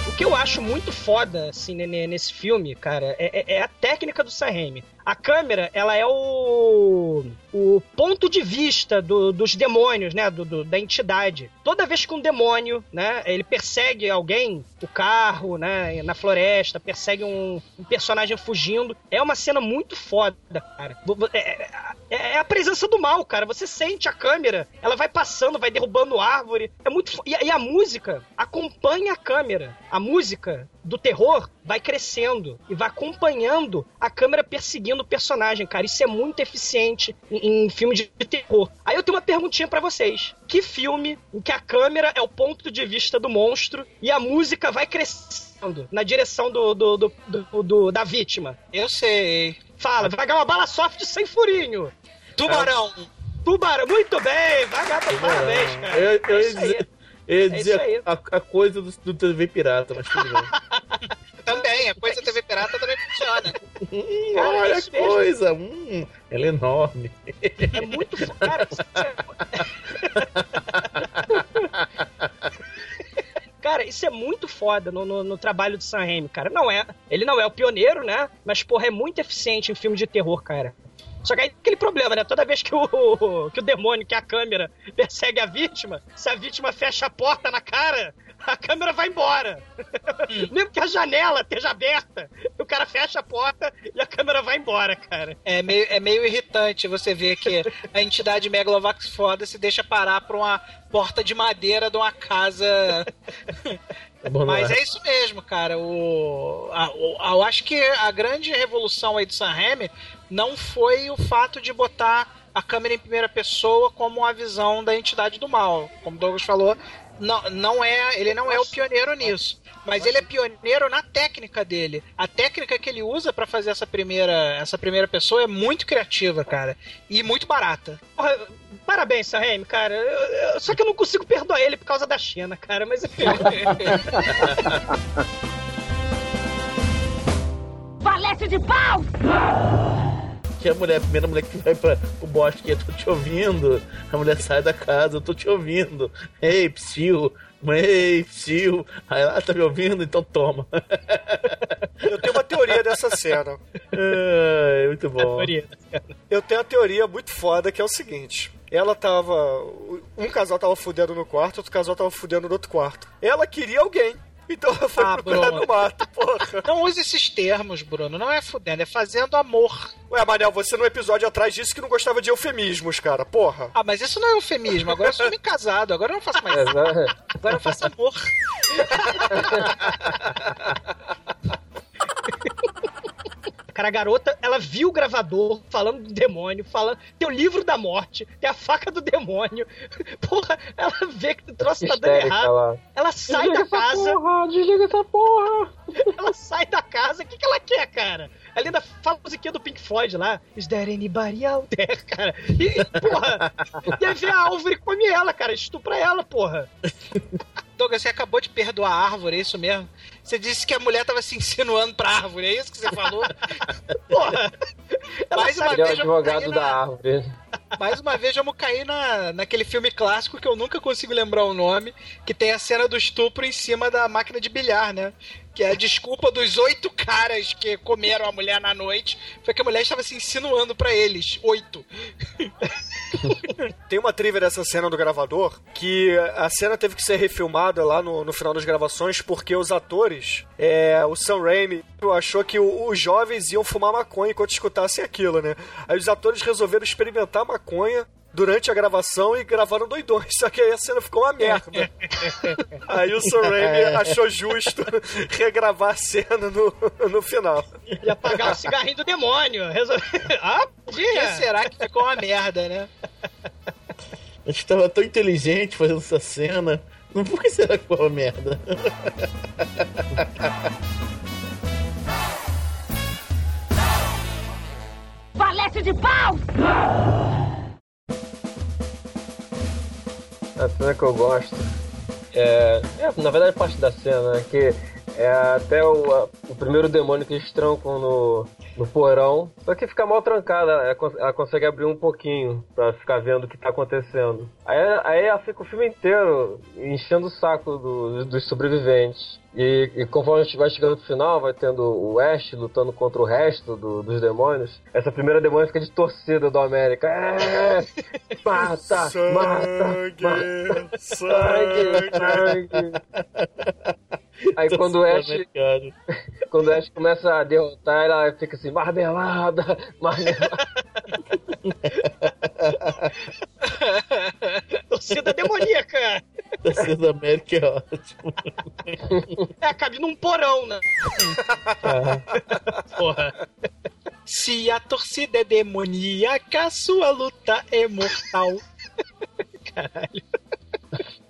O que eu acho muito foda, assim, ne- ne- nesse filme, cara, é, é- é a técnica do Sam Raimi. A câmera, ela é o, o ponto de vista do- dos demônios, né, do, do- da entidade. Toda vez que um demônio, né, ele persegue alguém, o carro, né, na floresta, persegue um, um personagem fugindo, é uma cena muito foda, cara. É, é- é a presença do mal, cara. Você sente a câmera, ela vai passando, vai derrubando árvore. É muito e, a- e a música acompanha a câmera. A música do terror vai crescendo e vai acompanhando a câmera perseguindo o personagem, cara. Isso é muito eficiente em, em filme de terror. Aí eu tenho uma perguntinha pra vocês. Que filme em que a câmera é o ponto de vista do monstro e a música vai crescendo na direção do, do- do- do- do- da vítima? Eu sei. Fala, vai ganhar uma bala soft sem furinho. Tubarão. Tubarão, muito bem, vai ganhar parabéns, cara. Eu, eu É isso aí. eu ia É dizer aí. a, a coisa do, do TV Pirata, mas tudo bem. Também, a coisa TV Pirata também. Hum, Cara, olha a mesmo. coisa, hum, ela é enorme. É muito cara. Cara, isso é muito foda no, no, no trabalho do Sam Raimi, cara. Não é, ele não é o pioneiro, né? Mas porra, é muito eficiente em filme de terror, cara. Só que aí aquele problema, né? Toda vez que o, que o demônio, que a câmera persegue a vítima, se a vítima fecha a porta na cara, a câmera vai embora. Mesmo que a janela esteja aberta, o cara fecha a porta e a câmera vai embora, cara. É meio, é meio irritante você ver que a entidade Megalovax foda se deixa parar pra uma porta de madeira de uma casa. Mas é isso mesmo, cara. O, a- o- a- eu acho que a grande revolução aí do Sam Raimi não foi o fato de botar a câmera em primeira pessoa como a visão da entidade do mal. Como o Douglas falou, não, não é, ele não é o pioneiro nisso. Mas ele é pioneiro na técnica dele. A técnica que ele usa pra fazer essa primeira, essa primeira pessoa é muito criativa, cara. E muito barata. Porra, parabéns, Sam Raimi, cara. Eu- eu- só que eu não consigo perdoar ele por causa da China, cara. Mas enfim. Valete de pau! Que a mulher, a primeira mulher que vai pra, pro bosque, eu tô te ouvindo. A mulher sai da casa, eu tô te ouvindo. Ei, psiu, ei, psiu. Aí ela tá me ouvindo, então toma. Eu tenho uma teoria dessa cena. É, muito bom. Eu tenho uma teoria muito foda que é o seguinte. Ela tava. Um casal tava fudendo no quarto, outro casal tava fudendo no outro quarto. Ela queria alguém. Então ela foi Ah, procurar Bruno. no mato, porra. Não use esses termos, Bruno. Não é fudendo, é fazendo amor. Ué, Manel, você no episódio atrás disse que não gostava de eufemismos, cara. Porra. Ah, mas isso não é eufemismo. Agora eu sou homem casado. Agora eu não faço mais. Agora eu faço amor. Cara, a garota, ela viu o gravador falando do demônio, falando. Tem o livro da morte, tem a faca do demônio. Porra, ela vê que o troço tá dando errado. lá. Ela sai Desliga da essa casa. porra, desliga essa porra. Ela sai da casa. O que, que ela quer, cara? Ela ainda fala a musiquinha do Pink Floyd lá. Is there anybody out there, cara? E, porra, e aí vem a árvore e come ela, cara. Estupra ela, porra. Douglas, você acabou de perdoar a árvore, é isso mesmo? Você disse que a mulher tava se insinuando pra árvore, é isso que você falou? Porra! Mais uma é vez cair da na... árvore. Mais uma vez vamos cair na, naquele filme clássico que eu nunca consigo lembrar o nome, que tem a cena do estupro em cima da máquina de bilhar, né? Que é a desculpa dos oito caras que comeram a mulher na noite, foi que a mulher estava se insinuando pra eles. Oito. Tem uma trivia dessa cena do gravador que a cena teve que ser refilmada lá no, no final das gravações porque os atores, é, o Sam Raimi achou que os jovens iam fumar maconha enquanto escutassem aquilo, né? Aí os atores resolveram experimentar maconha durante a gravação e gravaram doidões, só que aí a cena ficou uma merda. aí o Sam Raimi achou justo regravar a cena no, no final. E apagar o cigarrinho do demônio. Resol... Ah, Por que será que ficou uma merda, né? A gente tava tão inteligente fazendo essa cena. Não por que será que foi uma merda? Valete de pau! A cena que eu gosto é, é, na verdade, parte da cena, né? Que é até o, a- o primeiro demônio que eles trancam no, no porão. Só que fica mal trancada, ela, cons- ela consegue abrir um pouquinho pra ficar vendo o que tá acontecendo. Aí, aí ela fica o filme inteiro enchendo o saco do- dos sobreviventes. E, e conforme a gente vai chegando no final, vai tendo o Ash lutando contra o resto do- dos demônios. Essa primeira demônio fica de torcida do América. É! Mata! mata! mata. Sangue! Sangue! Aí quando o Ash, quando o Ash começa a derrotar, ela fica assim, marmelada, marmelada. Torcida demoníaca. Torcida da América é ótimo. É, cabe num porão, né? Porra. Se a torcida é demoníaca, sua luta é mortal. Caralho.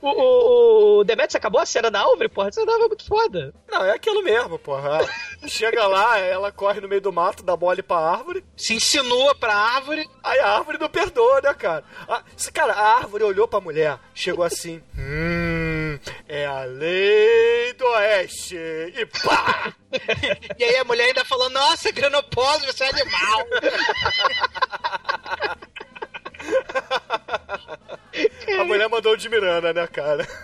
O, o, o Demetrius acabou a cena da árvore, porra. Essa dava muito foda. Não, é aquilo mesmo, porra. Chega lá, ela corre no meio do mato, dá mole pra árvore. Se insinua pra árvore. Aí a árvore não perdoa, né, cara? A, se- cara, a árvore olhou pra mulher, chegou assim. Hum, é a lei do oeste. E pá! E aí a mulher ainda falou: Nossa, Granopólio, você é animal. A mulher mandou o de Miranda, né, cara?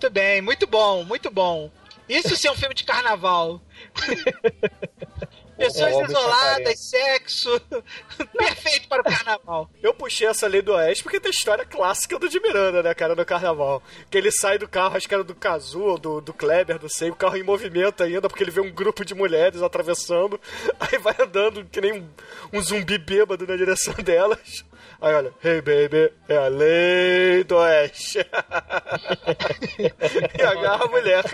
Muito bem, muito bom, muito bom. Isso sim é um filme de carnaval. Pessoas isoladas, sexo. Perfeito para o carnaval. Eu puxei essa lei do Oeste porque tem a história clássica do de Miranda, né, cara, no carnaval. Que ele sai do carro, acho que era do Cazu ou do, do Kleber, não sei, o carro em movimento ainda, porque ele vê um grupo de mulheres atravessando, aí vai andando que nem um, um zumbi bêbado na direção delas. Aí olha, hey baby, é a lei do Oeste. e agarra a mulher.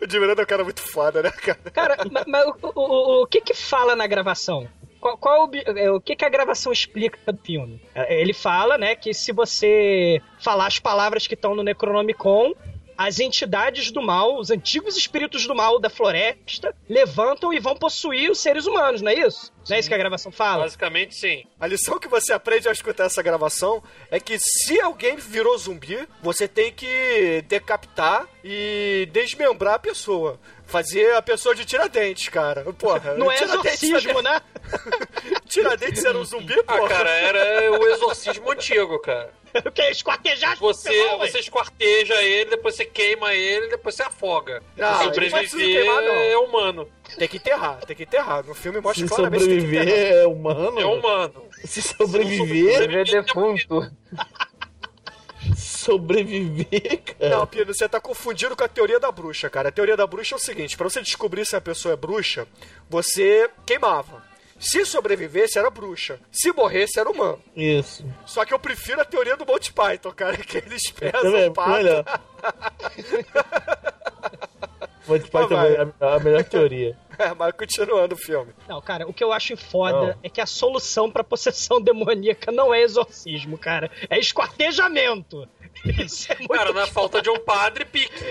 O de Miranda é um cara muito foda, né, cara? Cara, mas, mas o, o, o, que que fala na gravação? Qual, qual o, é, o que que a gravação explica do filme? É, Ele fala, né, que se você falar as palavras que estão no Necronomicon, as entidades do mal, os antigos espíritos do mal da floresta, levantam e vão possuir os seres humanos, não é isso? Não é isso que a gravação fala? Basicamente, sim. A lição que você aprende ao escutar essa gravação é que se alguém virou zumbi, você tem que decapitar e desmembrar a pessoa. Fazer a pessoa de tiradentes, cara. Porra, Não é exorcismo, né? Tiradentes era um zumbi, Ah, porra. cara, era o exorcismo antigo, cara. O que? Esquartejar as Você, pessoas? você esquarteja ele, depois você queima ele, depois você afoga. Ah, sobreviver é humano. Tem que enterrar, tem que enterrar. No filme mostra Se claramente que tem que sobreviver é humano? É humano. Se sobreviver, Ele é defunto. sobreviver, cara. Não, Pino, você tá confundindo com a teoria da bruxa, cara. A teoria da bruxa é o seguinte: pra você descobrir se a pessoa é bruxa, você queimava. Se sobrevivesse, era bruxa. Se morresse, era humano. Isso. Só que eu prefiro a teoria do Monty Python, cara, que eles pesam o pato. melhor. Monty Python vai. é a, a melhor teoria. É, mas continuando o filme. Não, cara, o que eu acho foda Não. é que a solução pra possessão demoníaca não é exorcismo, cara. É esquartejamento. Isso é muito Cara, na falta de um padre, pique.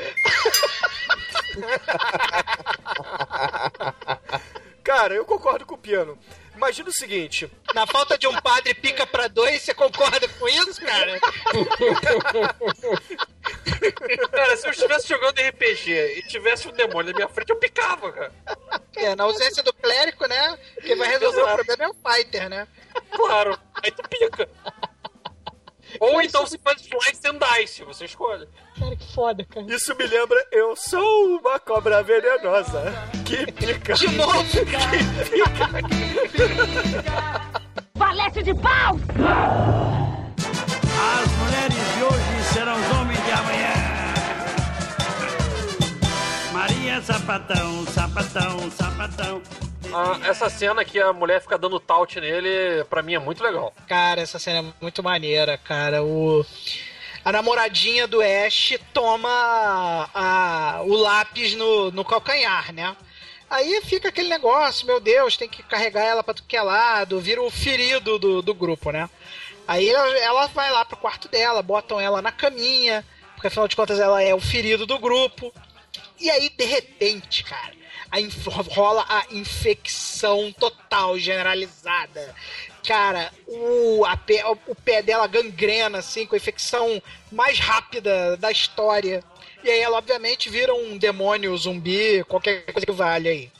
Cara, eu concordo com o Piano. Imagina o seguinte: Na falta de um padre pica pra dois, você concorda com isso, cara? Cara, se eu estivesse jogando RPG e tivesse um demônio na minha frente, eu picava, cara. É, na ausência do clérigo, né? Quem vai resolver o problema é o fighter, né? Claro, aí tu pica. Ou então se faz slice and dice, você escolhe. Cara, que foda, cara. isso me lembra, eu sou uma cobra venenosa que pica. De novo, Valete de pau! As mulheres de hoje serão os homens de amanhã. Maria Sapatão, sapatão, sapatão. Ah, essa cena que a mulher fica dando taut nele, pra mim é muito legal. Cara, essa cena é muito maneira, cara. O... A namoradinha do Ash toma a... o lápis no, no calcanhar, né? Aí fica aquele negócio, meu Deus, tem que carregar ela pra tudo que é lado, vira o ferido do, do grupo, né? Aí ela, ela vai lá pro quarto dela, botam ela na caminha, porque afinal de contas ela é o ferido do grupo. E aí, de repente, cara, a inf- rola a infecção total, generalizada. Cara, o, pé, o pé dela gangrena, assim, com a infecção mais rápida da história. E aí ela, obviamente, vira um demônio, zumbi, qualquer coisa que vale aí.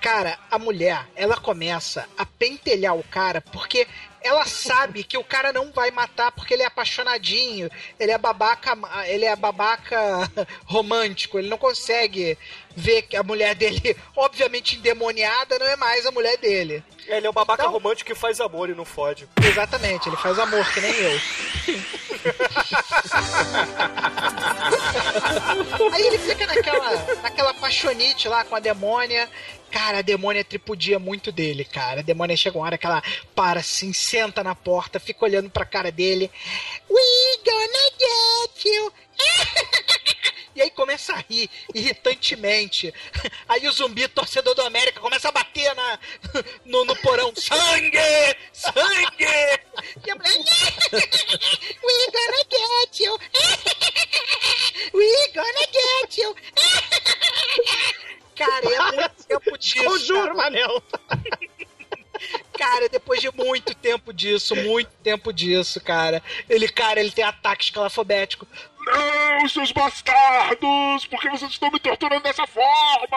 Cara, a mulher, ela começa a pentelhar o cara porque ela sabe que o cara não vai matar porque ele é apaixonadinho, ele é babaca, ele é babaca romântico, ele não consegue ver que a mulher dele, obviamente endemoniada, não é mais a mulher dele. Ele é o babaca romântico que faz amor e não fode. Exatamente, ele faz amor que nem eu. Aí ele fica naquela, naquela paixonite lá com a demônia. Cara, a demônia tripudia muito dele, cara. A demônia chega uma hora que ela para assim, senta na porta, fica olhando pra cara dele. We gonna get you! E aí começa a rir irritantemente. Aí o zumbi torcedor do América começa a bater na, no, no porão. Sangue! Sangue! E a mulher. We gonna get you! We gonna get you! Cara, é muito tempo disso. Conjuro, cara. Manel. Cara, depois de muito tempo disso, muito tempo disso, cara. Ele, cara, ele tem ataque escalafobético. Não, seus bastardos! Por que vocês estão me torturando dessa forma?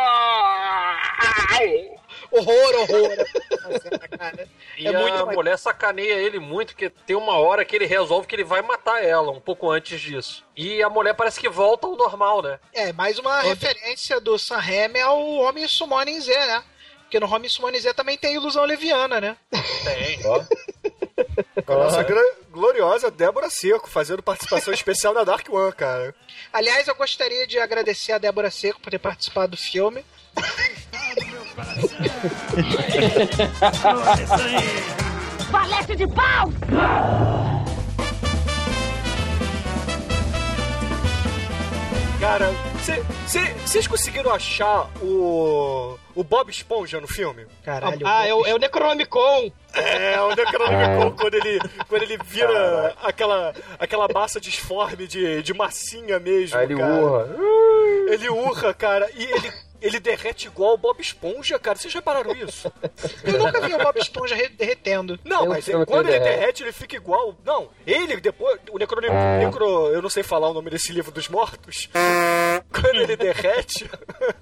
Au! Horror, horror. E É a muito mulher sacaneia ele muito, porque tem uma hora que ele resolve que ele vai matar ela, um pouco antes disso. E a mulher parece que volta ao normal, né? É, mais uma referência do Sam Raimi ao Homem Summoning Z, né? Porque no Homem Summoning Z também tem ilusão leviana, né? Tem. Com a nossa gloriosa Débora Seco, fazendo participação especial na Dark One, cara. Aliás, eu gostaria de agradecer a Débora Seco por ter participado do filme. Valete de pau! Cara, vocês conseguiram achar o. o Bob Esponja no filme? Caralho. Ah, é o, é o Necronomicon. É, o Necronomicon, quando ele, quando ele vira aquela, aquela massa disforme de, de massinha mesmo. Aí ele cara. urra. Ele urra, cara, e ele, ele derrete igual o Bob Esponja, cara. Vocês repararam isso? Eu nunca vi o Bob Esponja re- derretendo. Não, um mas que quando ele ele derrete. derrete, ele fica igual. Não, ele depois. O Necro, Necro. Eu não sei falar o nome desse livro dos mortos. Quando ele derrete,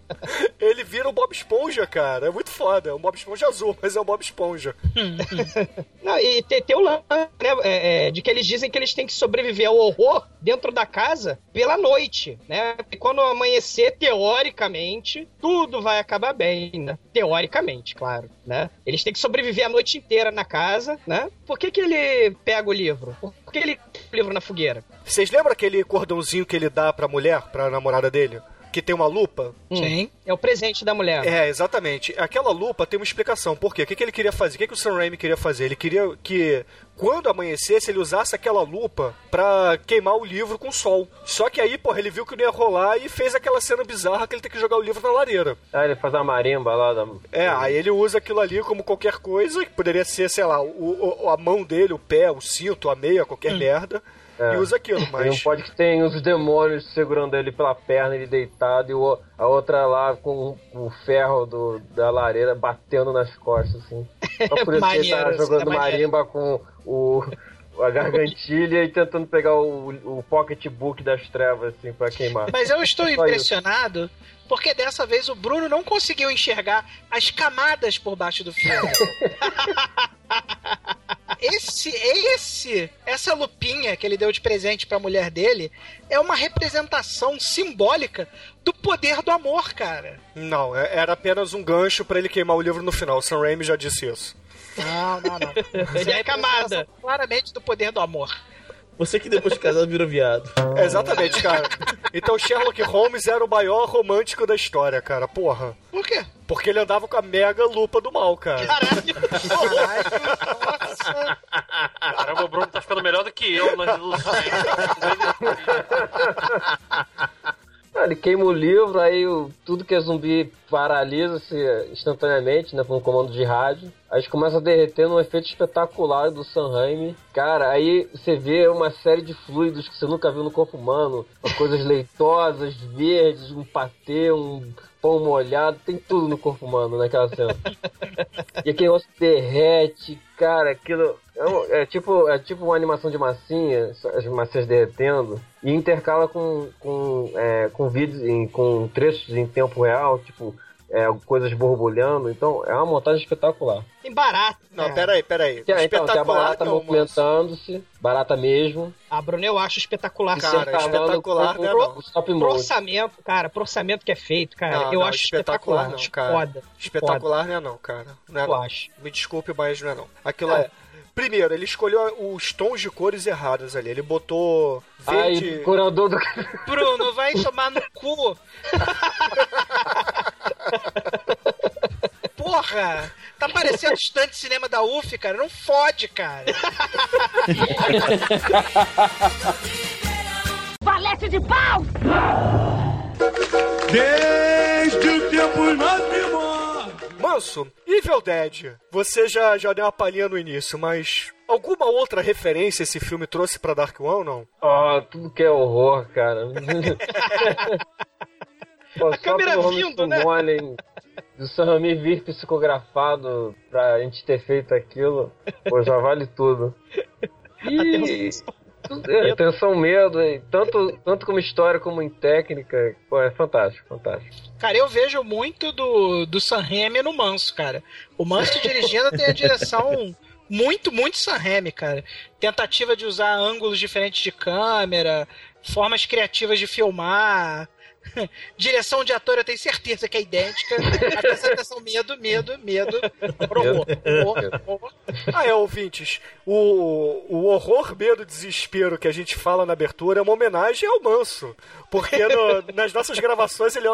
ele vira o Bob Esponja, cara. É muito foda. É um Bob Esponja azul, mas é um Bob Esponja. Não, e tem, tem o lance, né, é, é, de que eles dizem que eles têm que sobreviver ao horror dentro da casa pela noite, né? Porque quando amanhecer, teoricamente, tudo vai acabar bem, né? Teoricamente, claro, né? Eles têm que sobreviver a noite inteira na casa, né? Por que que ele pega o livro? Por que ele livro na fogueira? Vocês lembram aquele cordãozinho que ele dá pra mulher, pra namorada dele? Que tem uma lupa? Sim. É o presente da mulher. É, exatamente. Aquela lupa tem uma explicação. Por quê? O que, que ele queria fazer? O que, que o Sam Raimi queria fazer? Ele queria que, quando amanhecesse, ele usasse aquela lupa pra queimar o livro com sol. Só que aí, porra, ele viu que não ia rolar e fez aquela cena bizarra que ele tem que jogar o livro na lareira. Ah, ele faz a marimba lá da. É, aí ele usa aquilo ali como qualquer coisa, que poderia ser, sei lá, o, o- a mão dele, o pé, o cinto, a meia, qualquer merda. É. E usa aquilo, mas. não pode que tem os demônios segurando ele pela perna, ele deitado, e o- a outra lá com o ferro do, da lareira batendo nas costas, assim. Só por isso que ele tá jogando é marimba com o, a gargantilha e tentando pegar o, o pocketbook das trevas, assim, pra queimar. Mas eu estou Só isso. impressionado porque dessa vez o Bruno não conseguiu enxergar as camadas por baixo do filme. Esse, esse, essa lupinha que ele deu de presente pra mulher dele é uma representação simbólica do poder do amor, cara. Não, é- era apenas um gancho pra ele queimar o livro no final. O Sam Raimi já disse isso. Não, não, não. Ele é camada. Claramente do poder do amor. Você que depois de casado vira viado. É, exatamente, cara. Então Sherlock Holmes era o maior romântico da história, cara. Porra. Por quê? Porque ele andava com a mega lupa do mal, cara. Nossa. Caramba, o Bruno tá ficando melhor do que eu nas ilusões. Ele queima o livro, aí o- tudo que é zumbi paralisa-se instantaneamente, né? Com um comando de rádio. Aí eles começam a derreter num efeito espetacular do Sam Raimi. Cara, aí você vê uma série de fluidos que você nunca viu no corpo humano. Coisas leitosas, verdes, um patê, um pão molhado. Tem tudo no corpo humano naquela cena. E aquele negócio derrete, cara, aquilo. É, é tipo, é tipo uma animação de massinha, as massinhas derretendo, e intercala com, com, é, com vídeos, em, com trechos em tempo real, tipo, é, coisas borbulhando. Então, é uma montagem espetacular. Tem barato. Não, peraí, peraí. Que, é, então, tem a barata movimentando-se, barata mesmo. Ah, Bruno, eu acho espetacular. Cara, espetacular, com, né, com não? o stop Pro motion. orçamento, cara, pro orçamento que é feito, cara, Não, eu não, acho espetacular espetacular. não, cara. Foda. Espetacular não é não, cara. Não é Eu não. acho. Me desculpe, mas não é não. Aquilo é... Primeiro, ele escolheu os tons de cores errados ali. Ele botou Ai, verde... curador do. Bruno, vai tomar no cu. Porra! Tá parecendo estante de cinema da UF, cara. Não fode, cara. Valete de pau! Desde Manso, Evil Dead. Você já, já deu uma palhinha no início, mas alguma outra referência esse filme trouxe pra Dark One ou não? Ó, tudo que é horror, cara. Pô, só câmera vindo, do né? Do Sam vir psicografado pra gente ter feito aquilo, pô, já vale tudo. E... tudo- é, Atenção, medo, tanto, tanto como história como em técnica, pô, é fantástico, fantástico. Cara, eu vejo muito do, do Sam Raimi no Manso, cara. O Manso dirigindo tem a direção muito, muito Sam Raimi, cara. Tentativa de usar ângulos diferentes de câmera, formas criativas de filmar. Direção de ator eu tenho certeza que é idêntica. Atenção, atenção, medo, medo, medo. Horror, horror, horror. Ah, é, ouvintes. O, o horror, medo, desespero que a gente fala na abertura é uma homenagem ao Manso. Porque no- nas nossas gravações ele,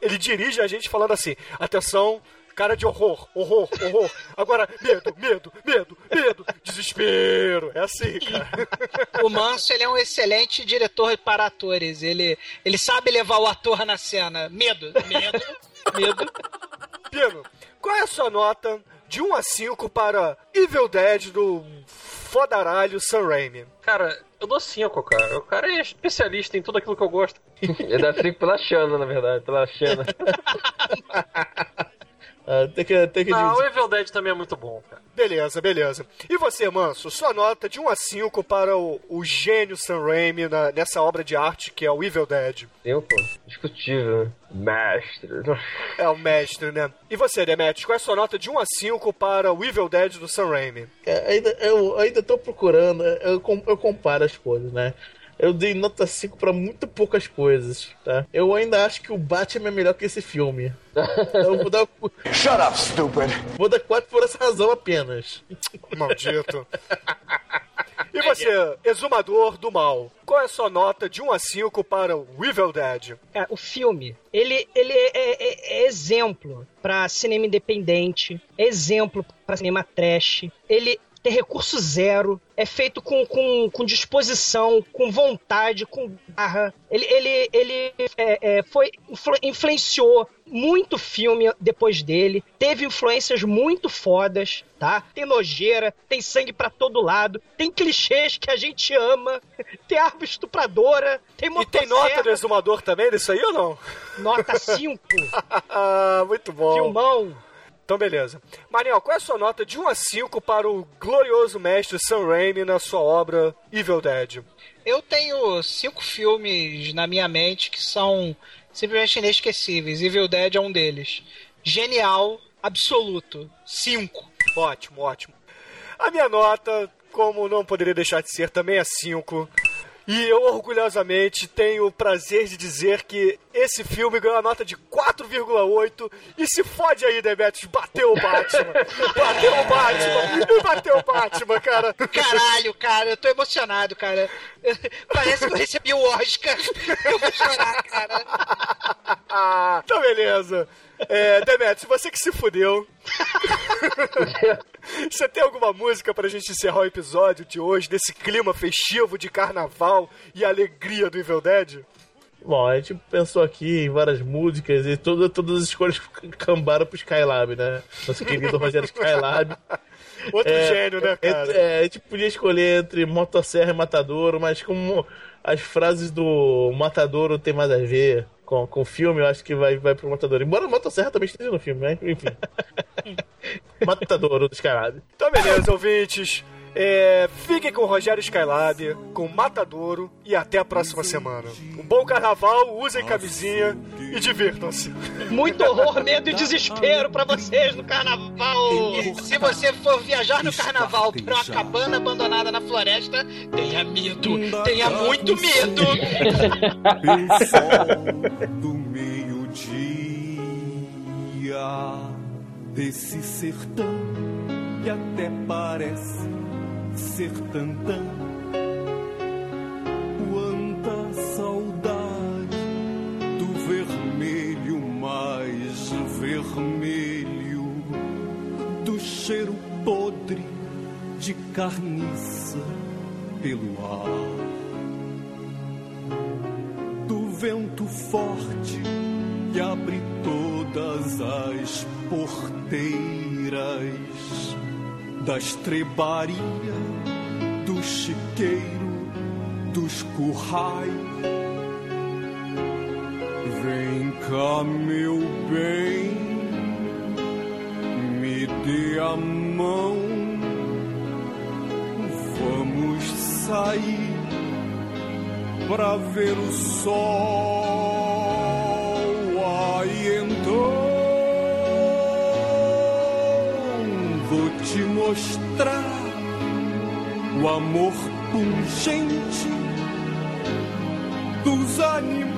ele dirige a gente falando assim: atenção, cara de horror, horror, horror. Agora, medo, medo, medo, medo, desespero. É assim, cara. O Manso ele é um excelente diretor para atores. Ele, ele sabe levar o ator na cena. Medo, medo, medo. Pino, qual é a sua nota de 1 a 5 para Evil Dead do fodaralho Sam Raimi? Cara, eu dou 5, cara. O cara é especialista em tudo aquilo que eu gosto. Ele dá 5 pela Xana, na verdade, pela Xana. Ah, tem que, tem que Não, o. Evil Dead também é muito bom, cara. Beleza, beleza. E você, Manso, sua nota de 1 a 5 para o, o gênio Sam Raimi na- nessa obra de arte que é o Evil Dead? Tem, pô, discutível, né? Mestre. É o mestre, né? E você, Demetrius, qual é a sua nota de 1 a 5 para o Evil Dead do Sam Raimi? É, ainda, eu ainda tô procurando, eu, com- eu comparo as coisas, né? Eu dei nota 5 pra muito poucas coisas, tá? Eu ainda acho que o Batman é melhor que esse filme. Eu vou dar. Shut up, stupid. Vou dar 4 por essa razão apenas. Maldito. E você, exumador do mal, qual é a sua nota de 1 a 5 para o Evil Dead? Cara, o filme, ele, ele é, é- é exemplo pra cinema independente, é exemplo pra cinema trash. Ele tem recurso zero, é feito com, com, com disposição, com vontade, com garra. Ele, ele, ele é, é, foi, influ- influenciou muito filme depois dele, teve influências muito fodas, tá? Tem nojeira, tem sangue pra todo lado, tem clichês que a gente ama, tem arma estupradora, tem E tem nota do exumador também disso aí ou não? Nota 5. ah, muito bom. Filmão. Então, beleza. Mariel, qual é a sua nota de 1 a 5 para o glorioso mestre Sam Raimi na sua obra Evil Dead? Eu tenho cinco filmes na minha mente que são simplesmente inesquecíveis. Evil Dead é um deles. Genial, absoluto. Cinco. Ótimo, ótimo. A minha nota, como não poderia deixar de ser, também é 5. E eu orgulhosamente tenho o prazer de dizer que esse filme ganhou a nota de 4,8 e se fode aí, Demetrius, bateu o Batman. bateu o Batman. E bateu o Batman, cara. Caralho, cara, eu tô emocionado, cara. Parece que eu recebi o Oscar. Eu vou chorar, cara. Ah, então beleza. É, Demetrius, você que se fudeu. Você tem alguma música pra gente encerrar o episódio de hoje, desse clima festivo de carnaval e alegria do Evil Dead? Bom, a gente pensou aqui em várias músicas e todas, todas as escolhas cambaram pro Skylab, né? Nosso querido Rogério Skylab. Outro É, gênio, né, é, cara? É, a gente podia escolher entre Motosserra e Matadouro, mas como as frases do Matadouro tem mais a ver com, com o filme, eu acho que vai, vai pro Matadouro. Embora o Motosserra também esteja no filme, né? Enfim. Matadouro do Skylab. Então, beleza, ouvintes. É, fiquem com o Rogério Skylab, com o Matadouro e até a próxima semana. Um bom carnaval, usem camisinha e divirtam-se. Muito horror, medo e desespero pra vocês no carnaval. E se você for viajar no carnaval pra uma cabana abandonada na floresta, tenha medo, tenha muito medo. Sol do meio-dia desse sertão que até parece ser tantã. Quanta saudade do vermelho mais vermelho, do cheiro podre de carniça pelo ar do vento forte que abre todas as porteiras da estrebaria, do chiqueiro, dos currais. Vem cá, meu bem, me dê a mão, vamos sair pra ver o sol. Vou te mostrar o amor pungente dos animais.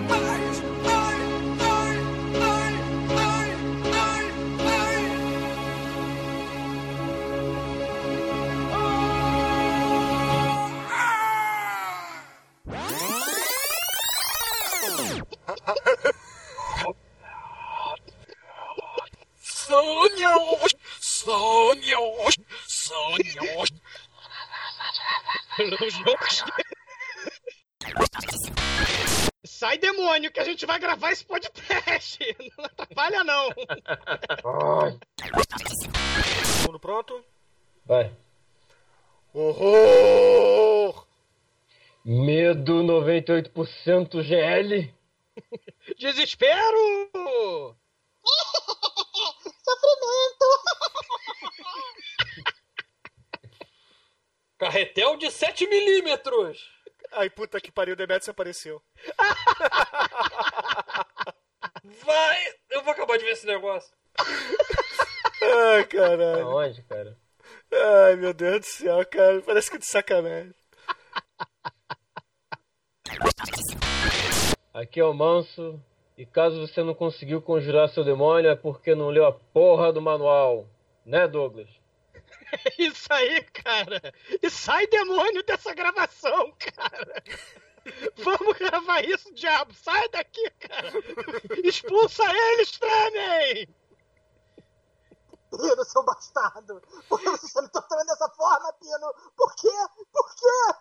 Sai, demônio, que a gente vai gravar esse podcast. Não atrapalha, não. Tudo pronto? Vai. Horror! Medo 98% GL. Desespero! Carretel de 7 milímetros. Ai, puta que pariu, o Demetrius apareceu. Vai! Eu vou acabar de ver esse negócio. Ai, caralho. Aonde, cara? Ai, meu Deus do céu, cara. Parece que é de sacanagem. Aqui é o Manso. E caso você não conseguiu conjurar seu demônio é porque não leu a porra do manual. Né, Douglas? Isso aí, cara. E sai, demônio, dessa gravação, cara. Vamos gravar isso, diabo. Sai daqui, cara. Expulsa eles, Tremem. Pino, seu bastardo! Por que você está me torturando dessa forma, Pino? Por quê? Por quê?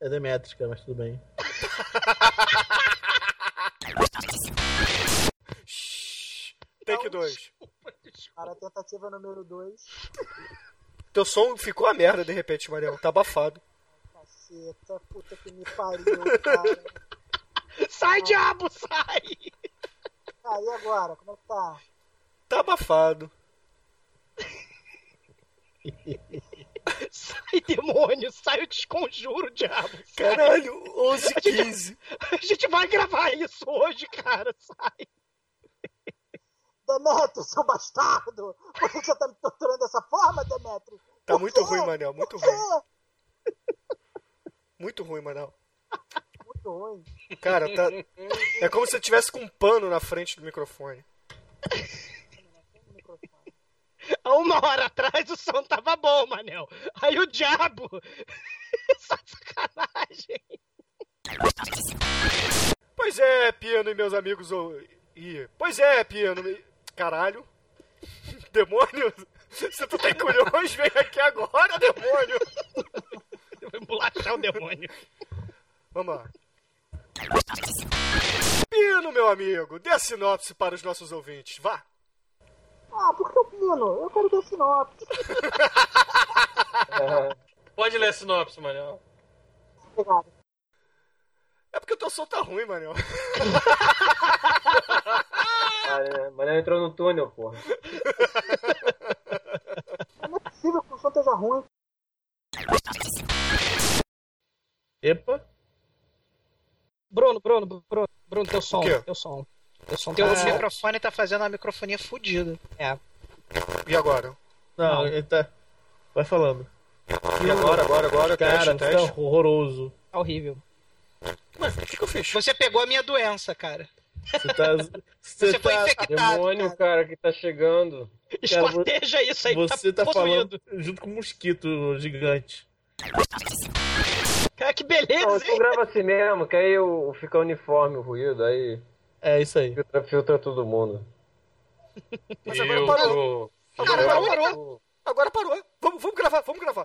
É Demetrius, cara, mas tudo bem. Take 2. Cara, tentativa número 2. Teu som ficou a merda de repente, Mariel. Tá abafado. Caceta, puta que me pariu, cara. Sai, diabo, sai! Ah, e agora? Como é que tá? Tá abafado. Sai, demônio, sai, eu desconjuro, diabo. sai. Caralho, 11 A gente- 15. A gente vai gravar isso hoje, cara. Sai. Demetrio, seu bastardo! Por que você tá me torturando dessa forma, Demetrio? Tá muito ruim, Manel, muito ruim. Muito ruim, Manel. Muito ruim. Cara, tá. É como se você tivesse com um pano na frente do microfone. Há uma hora atrás o som tava bom, Manel. Aí o diabo. Só sacanagem. Pois é, Piano e meus amigos. ou- Ih, Pois é, Piano. e- Caralho. Demônio. Se tu tem culhões, vem aqui agora, demônio. Vai bolachar o demônio. Vamos lá. Pino, meu amigo, dê a sinopse para os nossos ouvintes, vá. Ah, por que o Pino? Eu quero ver sinopse. Pode ler a sinopse, Manel. Obrigado. É porque o teu som tá ruim, Manel. É, Manel entrou no túnel, porra. Não é possível que o som esteja ruim. Epa. Bruno, Bruno, Bruno, Bruno, teu som, teu som. Teu som Teu tá... microfone tá fazendo uma microfonia fodida. É. E agora? Não, ele tá. Vai falando. E agora, agora, agora, Cara, teste, teste. tá horroroso. Tá horrível. Mas o que, que eu fiz? Você pegou a minha doença, cara. Você tá. Você foi tá-. Demônio, cara, que tá chegando. Esquarteja isso aí, Você tá tá possuído. falando junto com um mosquito gigante. Cara, que beleza, Não, hein? então grava assim mesmo, que aí o- fica uniforme o ruído, aí É isso aí. filtra, filtra todo mundo. Mas agora Eu parou. tô- Agora Cara, parou. Agora parou. Vamos, vamos gravar, vamos gravar.